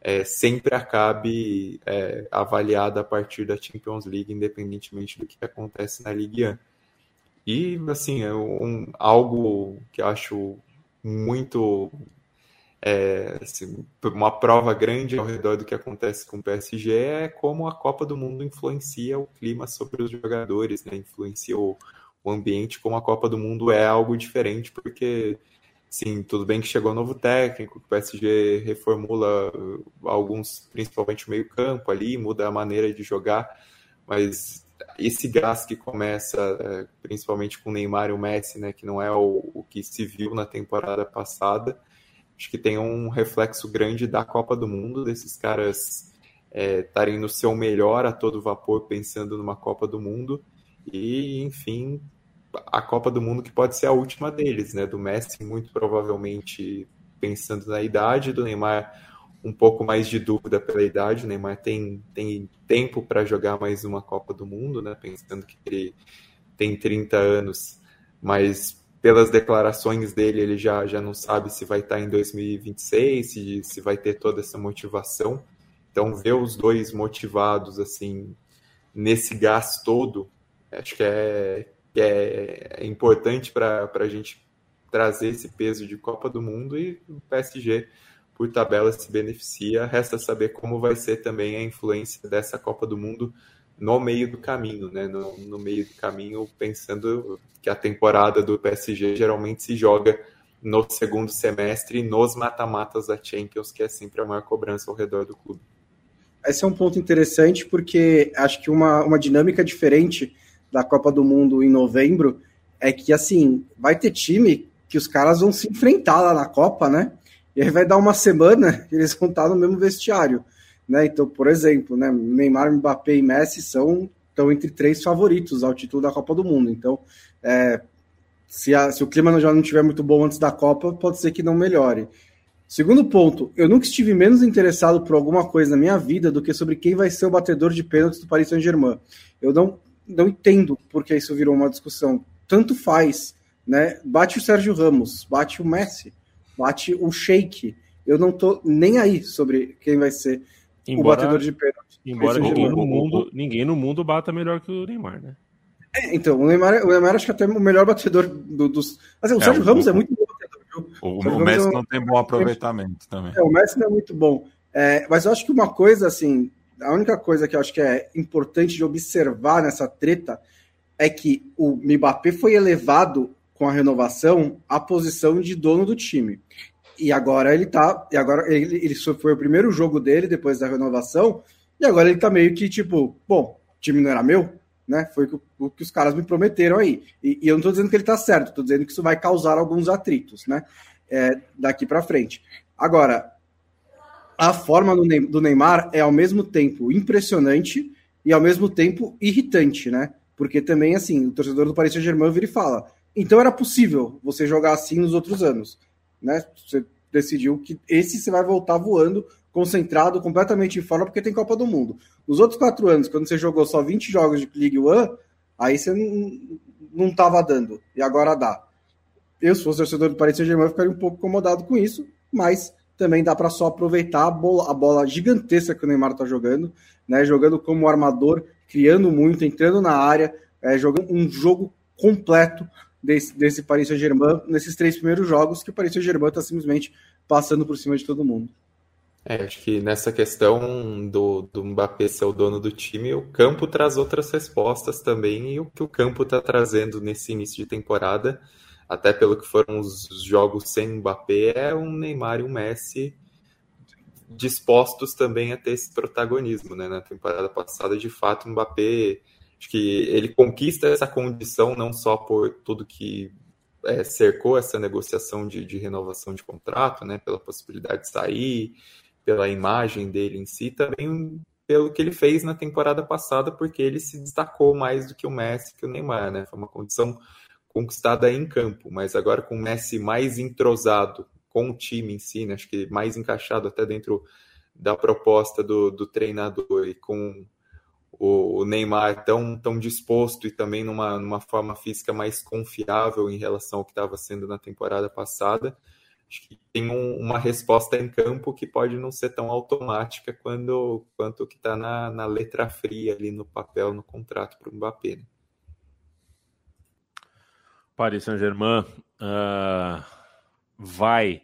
C: é, sempre acabe é, avaliada a partir da Champions League, independentemente do que acontece na Ligue 1. E, assim, é um, algo que eu acho muito é, assim, uma prova grande ao redor do que acontece com o PSG é como a Copa do Mundo influencia o clima sobre os jogadores, né? influencia o, o ambiente, como a Copa do Mundo é algo diferente, porque sim, tudo bem que chegou um novo técnico, o PSG reformula alguns, principalmente o meio-campo ali, muda a maneira de jogar, mas esse gás que começa, é, principalmente com o Neymar e o Messi, né, que não é o, o que se viu na temporada passada, acho que tem um reflexo grande da Copa do Mundo, desses caras estarem é, no seu melhor a todo vapor pensando numa Copa do Mundo e, enfim, a Copa do Mundo que pode ser a última deles, né? Do Messi, muito provavelmente pensando na idade, do Neymar um pouco mais de dúvida pela idade. O Neymar tem, tem tempo para jogar mais uma Copa do Mundo, né? Pensando que ele tem 30 anos, mas pelas declarações dele, ele já, já não sabe se vai estar em 2026, se, se vai ter toda essa motivação. Então, ver os dois motivados, assim, nesse gás todo, acho que é, é, é importante para a gente trazer esse peso de Copa do Mundo e o PSG, por tabela, se beneficia. Resta saber como vai ser também a influência dessa Copa do Mundo no meio do caminho, né? No, no, meio do caminho, pensando que a temporada do PSG geralmente se joga no segundo semestre, nos mata-matas da Champions, que é sempre a maior cobrança ao redor do clube.
D: Esse é um ponto interessante, porque acho que uma, uma dinâmica diferente da Copa do Mundo em novembro é que, assim, vai ter time que os caras vão se enfrentar lá na Copa, né? E aí vai dar uma semana [laughs] eles vão estar no mesmo vestiário. Né? Então, por exemplo, né, Neymar, Mbappé e Messi são estão entre três favoritos ao título da Copa do Mundo. Então, é, se, a, se, o clima já não estiver muito bom antes da Copa, pode ser que não melhore. Segundo ponto, eu nunca estive menos interessado por alguma coisa na minha vida do que sobre quem vai ser o batedor de pênaltis do Paris Saint-Germain. Eu não, não entendo porque isso virou uma discussão. Tanto faz, né? Bate o Sérgio Ramos, bate o Messi, bate o Sheik. Eu não tô nem aí sobre quem vai ser
A: Embora, o batedor de pênalti. Embora ninguém no, mundo, ninguém no mundo bata melhor que o Neymar, né?
D: É, então, o Neymar, o Neymar acho que até o melhor batedor do, dos. Assim, o é, Sérgio o, Ramos é muito bom batedor,
B: viu? O, o, Messi é não tem bom aproveitamento também.
D: É, o Messi não é muito bom. É, mas eu acho que uma coisa, assim, a única coisa que eu acho que é importante de observar nessa treta é que o Mbappé foi elevado com a renovação à posição de dono do time. E agora ele tá. E agora ele, ele foi o primeiro jogo dele depois da renovação. E agora ele tá meio que tipo, bom, o time não era meu, né? Foi o, o que os caras me prometeram aí. E, e, eu não tô dizendo que ele tá certo, tô dizendo que isso vai causar alguns atritos, né? É, daqui para frente. Agora, a forma do Neymar é ao mesmo tempo impressionante e ao mesmo tempo irritante, né? Porque também, assim, o torcedor do Paris Saint-Germain vira e fala: então era possível você jogar assim nos outros anos né? Você decidiu que esse você vai voltar voando, concentrado, completamente em forma, porque tem Copa do Mundo. Nos outros quatro anos, quando você jogou só 20 jogos de League One, aí você não, não dando, e agora dá. Eu, se fosse torcedor do Paris Saint-Germain, ficaria um pouco incomodado com isso, mas também dá para só aproveitar a bola, a bola gigantesca que o Neymar está jogando, né? Jogando como armador, criando muito, entrando na área, é, jogando um jogo completo desse, desse Paris Saint-Germain nesses três primeiros jogos, que o Paris Saint-Germain está simplesmente passando por cima de todo mundo.
C: É, acho que nessa questão do, do Mbappé ser o dono do time, o campo traz outras respostas também, e o que o campo está trazendo nesse início de temporada até pelo que foram os jogos sem Mbappé, é um Neymar e um Messi dispostos também a ter esse protagonismo, né? Na temporada passada, de fato, o Mbappé, acho que ele conquista essa condição não só por tudo que é, cercou essa negociação de, de, renovação de contrato, né? Pela possibilidade de sair, pela imagem dele em si, também pelo que ele fez na temporada passada, porque ele se destacou mais do que o Messi, que o Neymar, né? Foi uma condição conquistada em campo, mas agora com o Messi mais entrosado com o time em si, né? acho que mais encaixado até dentro da proposta do, do treinador e com o, Neymar tão, tão disposto e também numa, numa forma física mais confiável em relação ao que estava sendo na temporada passada, acho que tem um, uma resposta em campo que pode não ser tão automática quando, quanto que está na, na letra fria ali no papel, no contrato para o Mbappé. Né?
A: Paris Saint-Germain uh, vai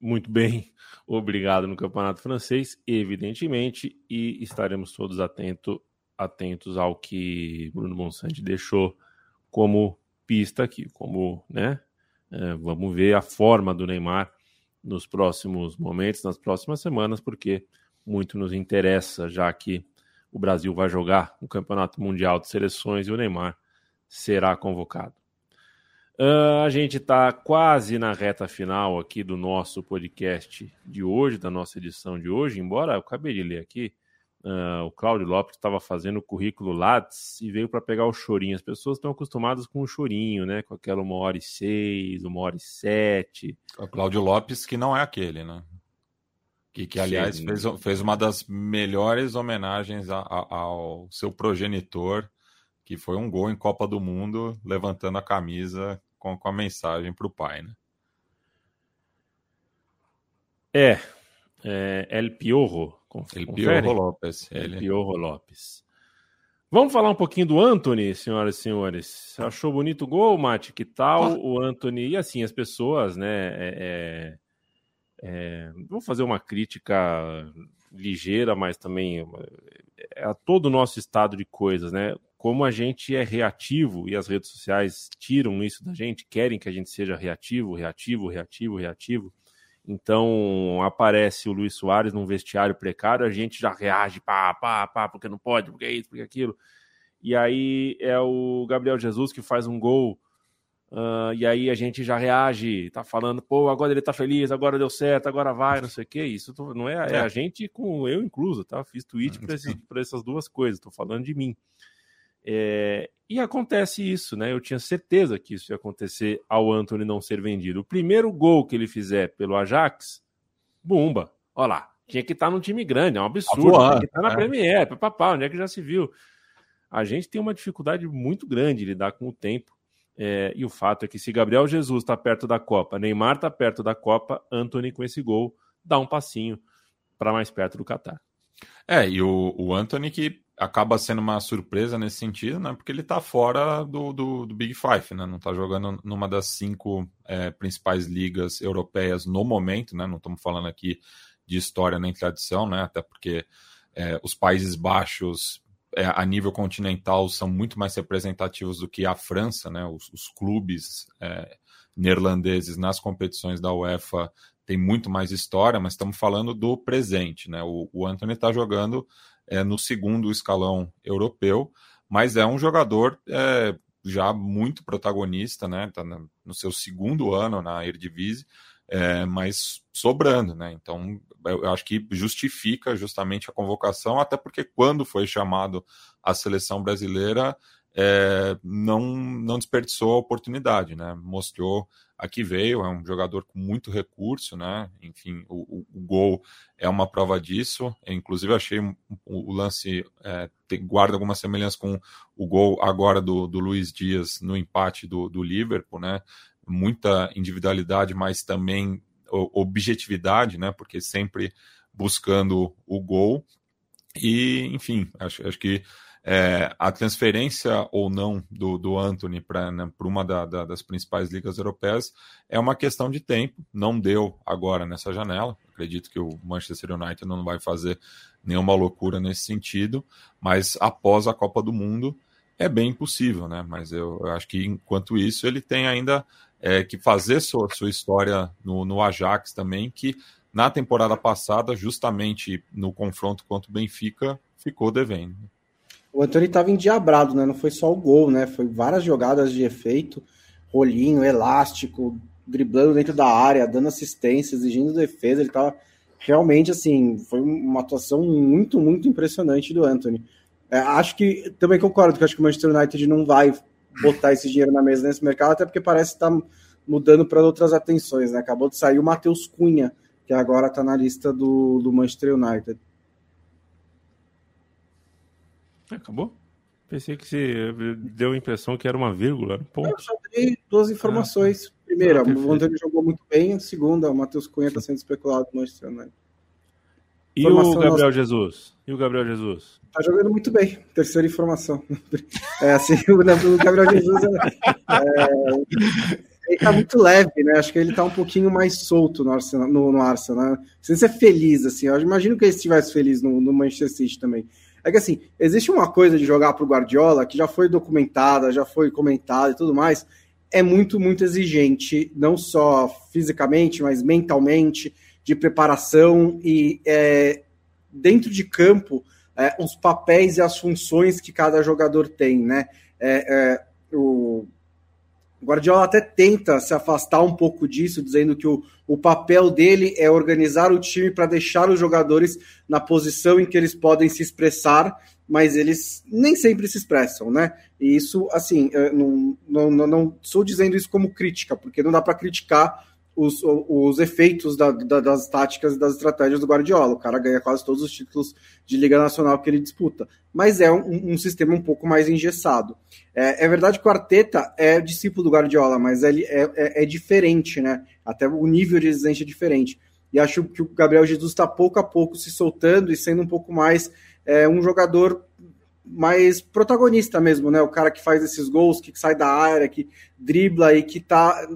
A: muito bem, obrigado no campeonato francês, evidentemente, e estaremos todos atento, atentos ao que Bruno Monsante deixou como pista aqui, como, né? Uh, vamos ver a forma do Neymar nos próximos momentos, nas próximas semanas, porque muito nos interessa, já que o Brasil vai jogar o Campeonato Mundial de Seleções e o Neymar será convocado. Uh, a gente está quase na reta final aqui do nosso podcast de hoje, da nossa edição de hoje, embora eu acabei de ler aqui, uh, o Cláudio Lopes estava fazendo o currículo Lattes e veio para pegar o chorinho. As pessoas estão acostumadas com o chorinho, né? Com aquela uma hora e seis, uma hora e sete.
B: O Cláudio Lopes, que não é aquele, né? Que, que aliás, fez, fez uma das melhores homenagens a, a, ao seu progenitor, que foi um gol em Copa do Mundo, levantando a camisa com, com a mensagem para o pai, né?
A: É, é El Piorro.
B: El Piorro Lopes.
A: El ele. Piorro Lopes. Vamos falar um pouquinho do Anthony, senhoras e senhores. Achou bonito o gol, Mate? Que tal ah. o Anthony? E assim, as pessoas, né? É, é, é, vou fazer uma crítica ligeira, mas também é a todo o nosso estado de coisas, né? Como a gente é reativo e as redes sociais tiram isso da gente, querem que a gente seja reativo, reativo, reativo, reativo. Então aparece o Luiz Soares num vestiário precário, a gente já reage, pá, pá, pá, porque não pode, porque é isso, porque é aquilo. E aí é o Gabriel Jesus que faz um gol, uh, e aí a gente já reage, tá falando, pô, agora ele tá feliz, agora deu certo, agora vai, não sei o que. Isso não é, é, a gente com eu incluso, tá? Fiz tweet para essas duas coisas, tô falando de mim. É, e acontece isso, né? Eu tinha certeza que isso ia acontecer ao Anthony não ser vendido. O primeiro gol que ele fizer pelo Ajax, bumba. Olha lá, tinha que estar num time grande, é um absurdo. Voar, tinha que estar na é. Premier, papapá, onde é que já se viu? A gente tem uma dificuldade muito grande de lidar com o tempo. É, e o fato é que se Gabriel Jesus está perto da Copa, Neymar está perto da Copa, Anthony com esse gol dá um passinho para mais perto do Catar.
B: É, e o, o Anthony que acaba sendo uma surpresa nesse sentido, né? Porque ele está fora do, do, do, Big Five, né? Não está jogando numa das cinco é, principais ligas europeias no momento, né? Não estamos falando aqui de história nem tradição, né? Até porque é, os Países Baixos é, a nível continental são muito mais representativos do que a França, né? Os, os clubes é, neerlandeses nas competições da UEFA têm muito mais história, mas estamos falando do presente, né? O, o Anthony está jogando é, no segundo escalão europeu, mas é um jogador é, já muito protagonista, né? Tá no seu segundo ano na Eredivisie, é, mas sobrando, né? Então eu acho que justifica justamente a convocação, até porque quando foi chamado a seleção brasileira é, não, não desperdiçou a oportunidade, né? Mostrou a que veio, é um jogador com muito recurso, né? Enfim, o, o, o gol é uma prova disso. Eu, inclusive, achei o, o lance é, tem, guarda alguma semelhança com o gol agora do, do Luiz Dias no empate do, do Liverpool, né? Muita individualidade, mas também objetividade, né? Porque sempre buscando o gol. E, enfim, acho, acho que é, a transferência ou não do, do Anthony para né, uma da, da, das principais ligas europeias é uma questão de tempo. Não deu agora nessa janela. Acredito que o Manchester United não vai fazer nenhuma loucura nesse sentido, mas após a Copa do Mundo é bem possível, né? Mas eu, eu acho que enquanto isso ele tem ainda é, que fazer sua, sua história no, no Ajax também, que na temporada passada, justamente no confronto contra o Benfica, ficou devendo
D: o Antônio estava endiabrado, né? Não foi só o gol, né? Foi várias jogadas de efeito, rolinho, elástico, driblando dentro da área, dando assistência, exigindo defesa. Ele estava realmente assim, foi uma atuação muito, muito impressionante do Anthony. É, acho que também concordo que acho que o Manchester United não vai botar esse dinheiro na mesa nesse mercado, até porque parece estar tá mudando para outras atenções, né? Acabou de sair o Matheus Cunha, que agora está na lista do, do Manchester United.
A: Acabou? Pensei que você deu a impressão que era uma vírgula. Ponto. Eu
D: só dei duas informações. Ah, Primeira, ah, o Antônio jogou muito bem. Segunda, o Matheus Cunha está sendo especulado no Manchester United.
A: E o Gabriel nossa... Jesus? E o Gabriel Jesus?
D: Tá jogando muito bem. Terceira informação. [laughs] É assim, o Gabriel Jesus é, é, ele tá muito leve, né? Acho que ele tá um pouquinho mais solto no Arsenal. No, no Arsenal né? Se é feliz, assim. Eu imagino que ele estivesse feliz no, no Manchester City também. É que assim, existe uma coisa de jogar para o Guardiola que já foi documentada, já foi comentada e tudo mais. É muito, muito exigente, não só fisicamente, mas mentalmente, de preparação e é, dentro de campo, é, os papéis e as funções que cada jogador tem, né? É, é o Guardiola até tenta se afastar um pouco disso, dizendo que o, o papel dele é organizar o time para deixar os jogadores na posição em que eles podem se expressar, mas eles nem sempre se expressam, né? E isso, assim, não, não, não, estou dizendo isso como crítica, porque não dá para criticar os, os efeitos da, da, das táticas e das estratégias do Guardiola. O cara ganha quase todos os títulos de Liga Nacional que ele disputa. Mas é um, um sistema um pouco mais engessado. É, é, verdade que o Arteta é discípulo do Guardiola, mas ele é, é, é diferente, né? Até o nível de exigência é diferente. E acho que o Gabriel Jesus está pouco a pouco se soltando e sendo um pouco mais é, um jogador mais protagonista mesmo, né? O cara que faz esses gols, que sai da área, que dribla e que tá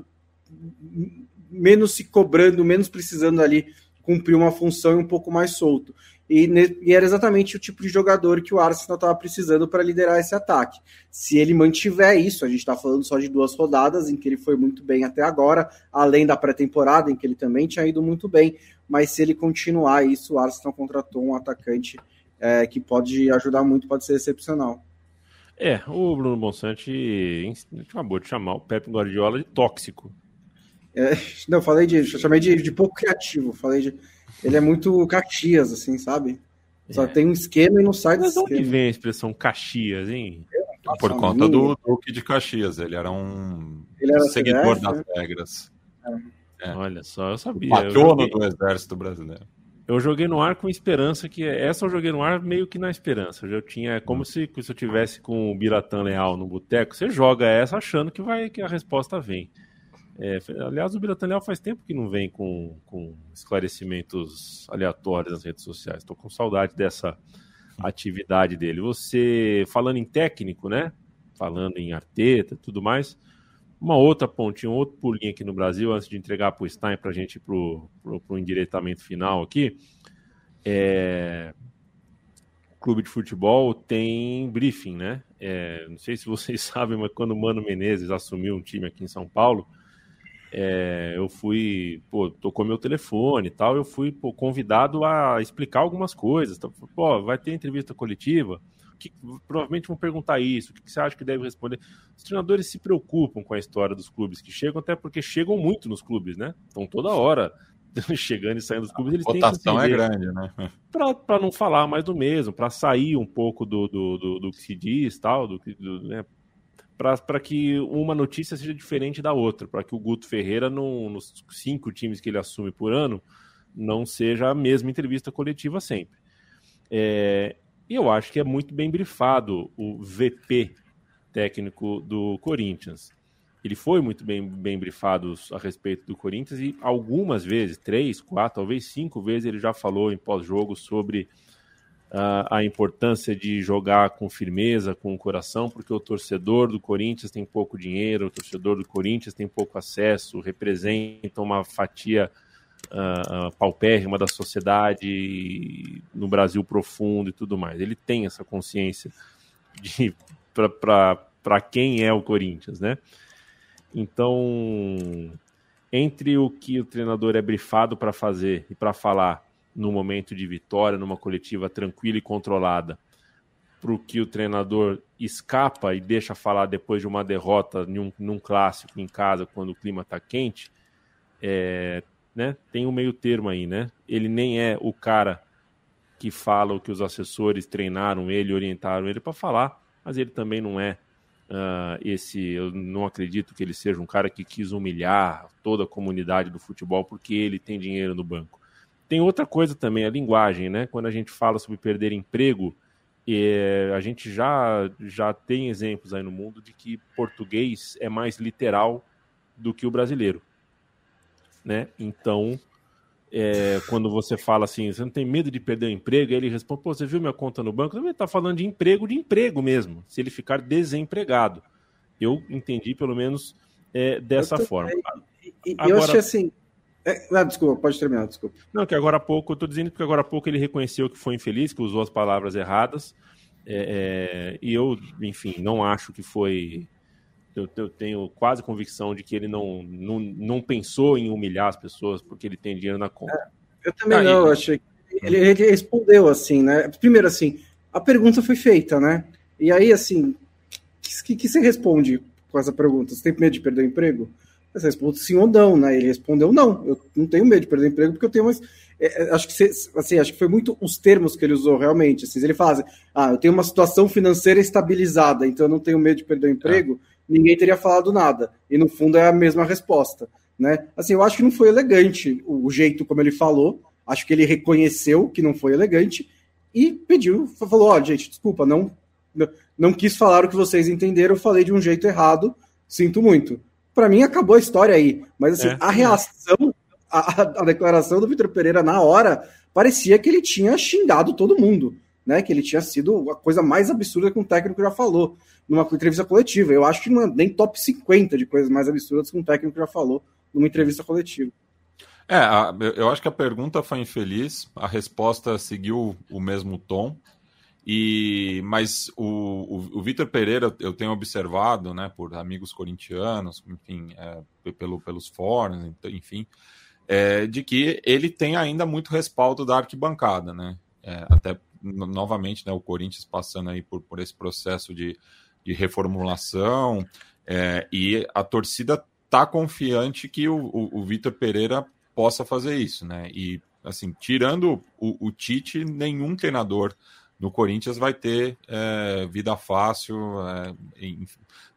D: menos se cobrando, menos precisando ali cumprir uma função e um pouco mais solto. E, e era exatamente o tipo de jogador que o Arsenal estava precisando para liderar esse ataque. Se ele mantiver isso, a gente está falando só de duas rodadas em que ele foi muito bem até agora, além da pré-temporada em que ele também tinha ido muito bem, mas se ele continuar isso, o Arsenal contratou um atacante é, que pode ajudar muito, pode ser excepcional.
A: É, o Bruno Bonsante acabou de chamar o Pep Guardiola de tóxico.
D: É, não, falei de. Eu chamei de, de pouco criativo. Falei de. Ele é muito Caxias, assim, sabe? Só é. tem um esquema e não sai
A: Mas desse onde vem a expressão Caxias, hein?
B: Por conta do Duque de Caxias. Ele era um ele era seguidor CDF, das né? regras.
A: É. Olha só, eu sabia.
B: O patrono joguei... do Exército Brasileiro.
A: Eu joguei no ar com esperança que essa eu joguei no ar meio que na esperança. Eu tinha é como se, se eu tivesse com o Biratã Leal no boteco. Você joga essa achando que vai que a resposta vem. É, aliás, o Biratan faz tempo que não vem com, com esclarecimentos aleatórios nas redes sociais. Estou com saudade dessa atividade dele. Você, falando em técnico, né? Falando em Arteta tudo mais, uma outra pontinha, um outro pulinho aqui no Brasil, antes de entregar para o Stein para a gente ir para o endireitamento final aqui. É... Clube de futebol tem briefing, né? É... Não sei se vocês [laughs] sabem, mas quando o Mano Menezes assumiu um time aqui em São Paulo, é, eu fui, pô, tocou meu telefone e tal, eu fui pô, convidado a explicar algumas coisas. Então, pô, vai ter entrevista coletiva, que, provavelmente vão perguntar isso, o que, que, você acha que deve responder? Os treinadores se preocupam com a história dos clubes que chegam, até porque chegam muito nos clubes, né? Estão toda hora [laughs] chegando e saindo dos clubes, eles
B: a
A: têm
B: é grande, né?
A: Para não falar mais do mesmo, para sair um pouco do, do, do, do, que se diz, tal, do, do né? Para que uma notícia seja diferente da outra, para que o Guto Ferreira, no, nos cinco times que ele assume por ano, não seja a mesma entrevista coletiva sempre. É, e eu acho que é muito bem brifado o VP técnico do Corinthians. Ele foi muito bem, bem brifado a respeito do Corinthians e algumas vezes, três, quatro, talvez cinco vezes, ele já falou em pós-jogo sobre uh, a importância de jogar com firmeza, com o coração, porque o torcedor do Corinthians tem pouco dinheiro, o torcedor do Corinthians tem pouco acesso, representa uma fatia uh, paupérrima da sociedade no Brasil profundo e tudo mais. Ele tem essa consciência de [laughs] para quem é o Corinthians, né? Então, entre o que o treinador é brifado para fazer e para falar no momento de vitória, numa coletiva tranquila e controlada, para o que o treinador escapa e deixa falar depois de uma derrota num, num clássico em casa, quando o clima está quente, é, né, tem um meio termo aí, né? Ele nem é o cara que fala o que os assessores treinaram ele, orientaram ele para falar, mas ele também não é uh, esse. Eu não acredito que ele seja um cara que quis humilhar toda a comunidade do futebol porque ele tem dinheiro no banco. Tem outra coisa também, a linguagem, né? Quando a gente fala sobre perder emprego, é, a gente já, já tem exemplos aí no mundo de que português é mais literal do que o brasileiro, né? Então, é, quando você fala assim, você não tem medo de perder o emprego, aí ele responde, pô, você viu minha conta no banco? Ele está falando de emprego, de emprego mesmo, se ele ficar desempregado. Eu entendi, pelo menos, é, dessa forma.
D: E, agora... eu achei assim... É, ah, desculpa, pode terminar, desculpa.
A: Não, que agora há pouco, eu estou dizendo porque agora há pouco ele reconheceu que foi infeliz, que usou as palavras erradas, é, é e eu, enfim, não acho que foi eu, eu, tenho quase convicção de que ele não, não, não pensou em humilhar as pessoas porque ele tem dinheiro na conta.
D: É, eu também ah, não, eu achei que ele, ele, respondeu assim, né? Primeiro, assim, a pergunta foi feita, né? E aí, assim, o que, que, você responde com essa pergunta? Você tem medo de perder o emprego? Você responde sim ou não, né? Ele respondeu não, eu não tenho medo de perder emprego porque eu tenho mais. É, é acho que você, assim, acho que foi muito os termos que ele usou realmente. Assim, ele fala assim, ah, eu tenho uma situação financeira estabilizada, então eu não tenho medo de perder o emprego. É ninguém teria falado nada. E no fundo é a mesma resposta. Né? Assim, eu acho que não foi elegante o jeito como ele falou. Acho que ele reconheceu que não foi elegante e pediu, falou: ó, oh, gente, desculpa, não, não quis falar o que vocês entenderam, eu falei de um jeito errado, sinto muito. Para mim acabou a história aí, mas assim, é. a reação, a, a declaração do Vitor Pereira na hora parecia que ele tinha xingado todo mundo, né? Que ele tinha sido a coisa mais absurda que um técnico já falou numa entrevista coletiva. Eu acho que não é nem top 50 de coisas mais absurdas que um técnico já falou numa entrevista coletiva.
B: É, a, eu acho que a pergunta foi infeliz, a resposta seguiu o mesmo tom. E, mas o, o, o Vitor Pereira, eu tenho observado, né, por amigos corintianos, enfim, é, pelo, pelos fóruns, enfim, é, de que ele tem ainda muito respaldo da arquibancada, né? É, até novamente, né, o Corinthians passando aí por, por esse processo de de reformulação, é, e a torcida tá confiante que o, o, o Vitor Pereira possa fazer isso, né? E assim, tirando o, o Tite, nenhum treinador no Corinthians vai ter é, vida fácil, é,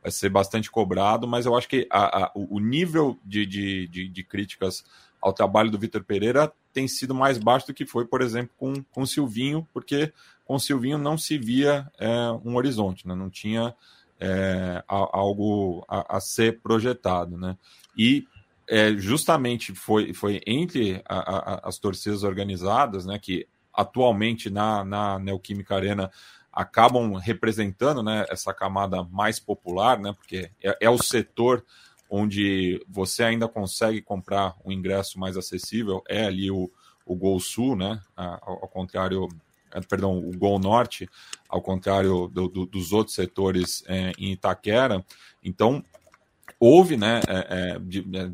B: vai ser bastante cobrado, mas eu acho que a, a, o nível de, de, de, de, críticas ao trabalho do Vitor Pereira tem sido mais baixo do que foi, por exemplo, com, com o Silvinho, porque com o Silvinho não se via é, um horizonte, né? não tinha é, algo a, a, ser projetado. Né? E é, justamente foi, foi entre a, a, as torcidas organizadas, né, que atualmente na, na Neoquímica Arena acabam representando né, essa camada mais popular, né, porque é, é o setor onde você ainda consegue comprar um ingresso mais acessível, é ali o, o Gol Sul, né, ao, ao contrário é, perdão, o Gol Norte, ao contrário do, do, dos outros setores é, em Itaquera. Então, houve, né, é,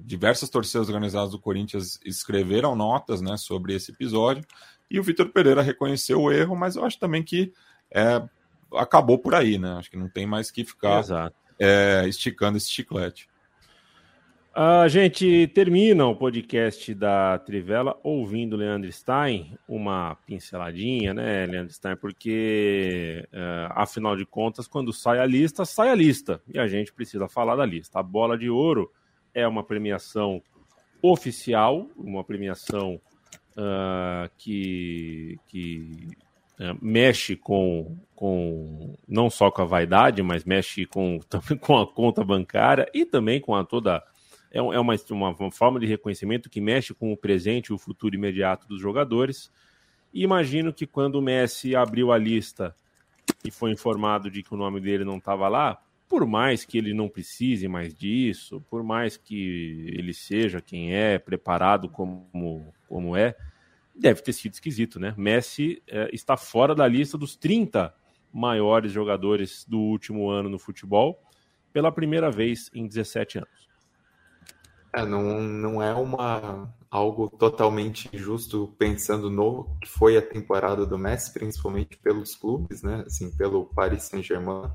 B: diversas torcidas organizadas do Corinthians escreveram notas, né, sobre esse episódio, e o Vitor Pereira reconheceu o erro, mas eu acho também que é, acabou por aí, né, acho que não tem mais que ficar esticando esse chiclete.
A: A gente termina o podcast da Trivela ouvindo Leandro Stein, uma pinceladinha, né, Leandro Stein? Porque, uh, afinal de contas, quando sai a lista, sai a lista. E a gente precisa falar da lista. A Bola de Ouro é uma premiação oficial, uma premiação uh, que, que uh, mexe com, com não só com a vaidade, mas mexe com, [laughs] também com a conta bancária e também com a toda é, é uma, uma, forma de reconhecimento que mexe com o presente e o futuro imediato dos jogadores. E imagino que quando o Messi abriu a lista e foi informado de que o nome dele não estava lá, por mais que ele não precise mais disso, por mais que ele seja quem é, preparado como, como é, deve ter sido esquisito, né? Messi é, está fora da lista dos 30 maiores jogadores do último ano no futebol pela primeira vez em 17 anos.
C: É, não, não é uma algo totalmente injusto pensando no que foi a temporada do Messi, principalmente pelos clubes, né? Assim, pelo Paris Saint-Germain.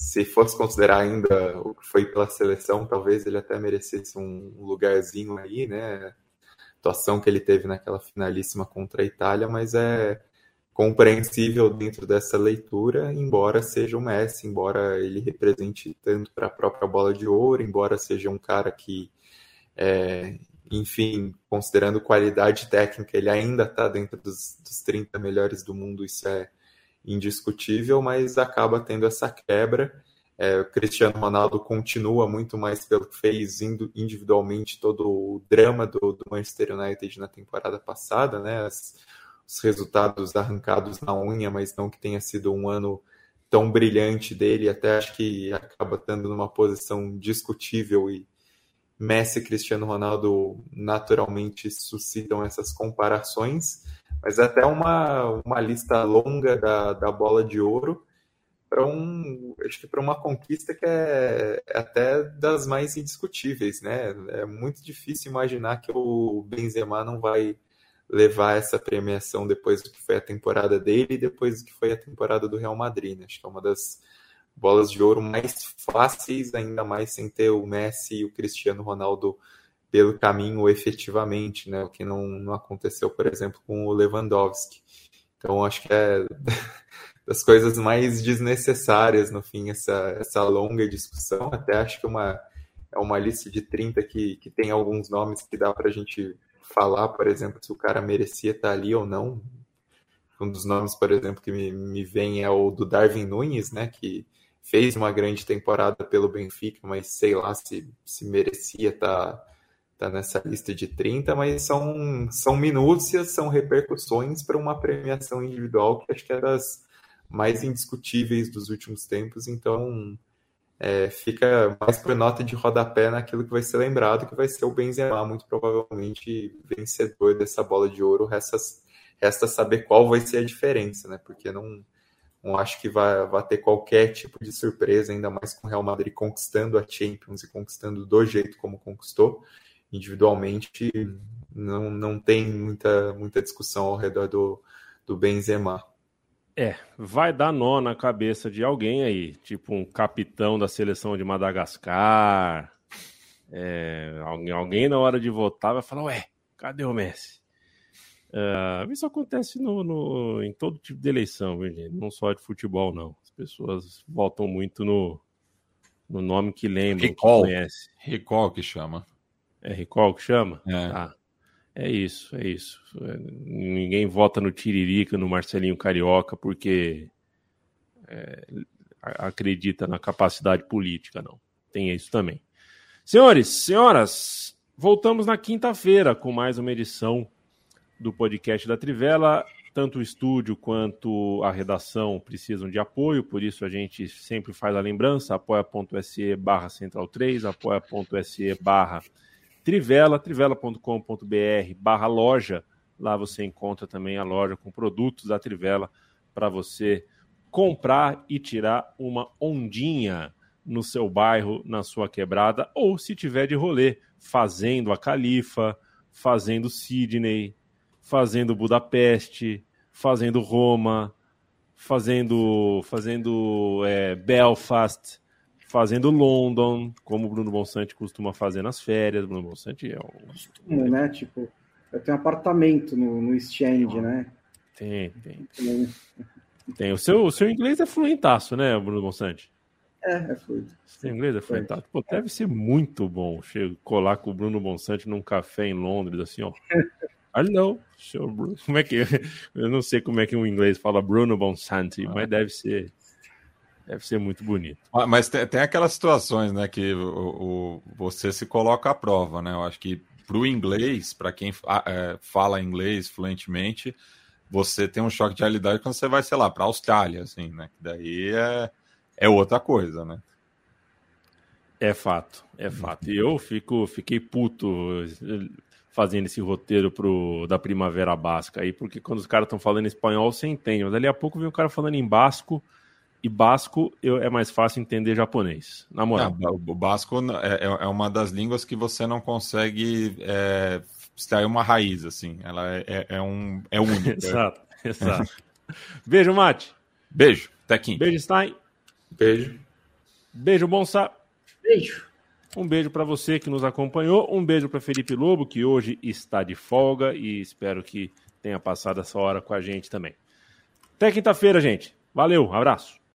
C: Se fosse considerar ainda o que foi pela seleção, talvez ele até merecesse um lugarzinho aí, né? Atuação que ele teve naquela finalíssima contra a Itália, mas é compreensível dentro dessa leitura, embora seja o Messi, embora ele represente tanto para a própria bola de ouro, embora seja um cara que é, enfim, considerando qualidade técnica, ele ainda está dentro dos, dos 30 melhores do mundo, isso é indiscutível, mas acaba tendo essa quebra. É, o Cristiano Ronaldo continua muito mais pelo que fez individualmente todo o drama do, do Manchester United na temporada passada, né? As, os resultados arrancados na unha, mas não que tenha sido um ano tão brilhante dele, até acho que acaba estando numa posição discutível e Messi e Cristiano Ronaldo naturalmente suscitam essas comparações, mas é até uma, uma lista longa da, da bola de ouro para um acho que para uma conquista que é, é, até das mais indiscutíveis, né? É muito difícil imaginar que o Benzema não vai levar essa premiação depois do que foi a temporada dele e depois do que foi a temporada do Real Madrid. Né? Acho que é uma das bolas de ouro mais fáceis, ainda mais sem ter o Messi e o Cristiano Ronaldo pelo caminho efetivamente, né? O que não, não aconteceu, por exemplo, com o Lewandowski. Então, acho que é [laughs] das coisas mais desnecessárias, no fim, essa, essa longa discussão. Até acho que uma, é uma lista de 30 que, que tem alguns nomes que dá para a gente falar, por exemplo, se o cara merecia estar ali ou não. Um dos nomes, por exemplo, que me, me vem é o do Darwin Nunes, né? Que fez uma grande temporada pelo Benfica, mas sei lá se, se merecia estar tá, tá nessa lista de 30, mas são, são minúcias, são repercussões para uma premiação individual que acho que é das mais indiscutíveis dos últimos tempos, então é, fica mais por nota de rodapé naquilo que vai ser lembrado, que vai ser o Benzema, muito provavelmente vencedor dessa bola de ouro, resta, resta saber qual vai ser a diferença, né, porque não não acho que vai, vai ter qualquer tipo de surpresa, ainda mais com o Real Madrid conquistando a Champions e conquistando do jeito como conquistou. Individualmente, não, não tem muita, muita discussão ao redor do, do Benzema.
A: É, vai dar nó na cabeça de alguém aí, tipo um capitão da seleção de Madagascar. É, alguém, alguém na hora de votar vai falar: Ué, cadê o Messi? Uh, isso acontece no, no, em todo tipo de eleição, viu, gente? não só de futebol, não. As pessoas votam muito no, no nome que lembram,
B: recall. que conhece. Recall que chama.
A: É recall que chama?
B: É. Ah,
A: é isso, é isso. Ninguém vota no Tiririca, no Marcelinho Carioca, porque é, acredita na capacidade política, não. Tem isso também. Senhores, senhoras, voltamos na quinta-feira com mais uma edição do podcast da Trivela. Tanto o estúdio quanto a redação precisam de apoio, por isso a gente sempre faz a lembrança, apoia.se barra central 3, apoia.se barra Trivela, trivela.com.br barra loja. Lá você encontra também a loja com produtos da Trivela para você comprar e tirar uma ondinha no seu bairro, na sua quebrada, ou se tiver de rolê, fazendo a Califa, fazendo Sydney, fazendo Budapeste, fazendo Roma, fazendo, fazendo é, Belfast, fazendo London, como o Bruno Bonsante costuma fazer nas férias. Bruno Bonsante é um.
D: Costumo, né? Tipo, eu tenho um apartamento no, no East End, né?
A: Tem, tem. Tem. O seu, o seu inglês é fluentaço, né, Bruno Bonsante?
D: É, é fluido.
A: Seu inglês é fluentaço. Pô, deve ser muito bom chego, colar com o Bruno Bonsante num café em Londres, assim, ó. [laughs] Hello, senhor Bruno. Como é que. [laughs] Eu não sei como é que o inglês fala Bruno Bonsante, mas deve ser. Deve ser muito bonito.
B: Mas tem, tem aquelas situações, né, que o, o, você se coloca à prova, né? Eu acho que para o inglês, para quem é, fala inglês fluentemente, você tem um choque de realidade quando você vai, sei lá, para a Austrália, assim, né? Daí é, é outra coisa, né?
A: É fato, é fato. E eu fico, fiquei puto fazendo esse roteiro pro, da Primavera Basca aí, porque quando os caras estão falando espanhol, você entende, mas dali a pouco vem um cara falando em basco, e basco eu, é mais fácil entender japonês, na moral.
B: Não, o basco é, é, é uma das línguas que você não consegue é, extrair uma raiz, assim. Ela é, é, é um é [laughs] único.
A: exato, exato. Beijo, Mate.
B: Beijo, Tequinho.
A: Beijo, Stein.
C: Beijo.
A: Beijo, Bonsa.
D: Beijo.
A: Um beijo para você que nos acompanhou. Um beijo para Felipe Lobo, que hoje está de folga e espero que tenha passado essa hora com a gente também. Até quinta-feira, gente. Valeu, abraço.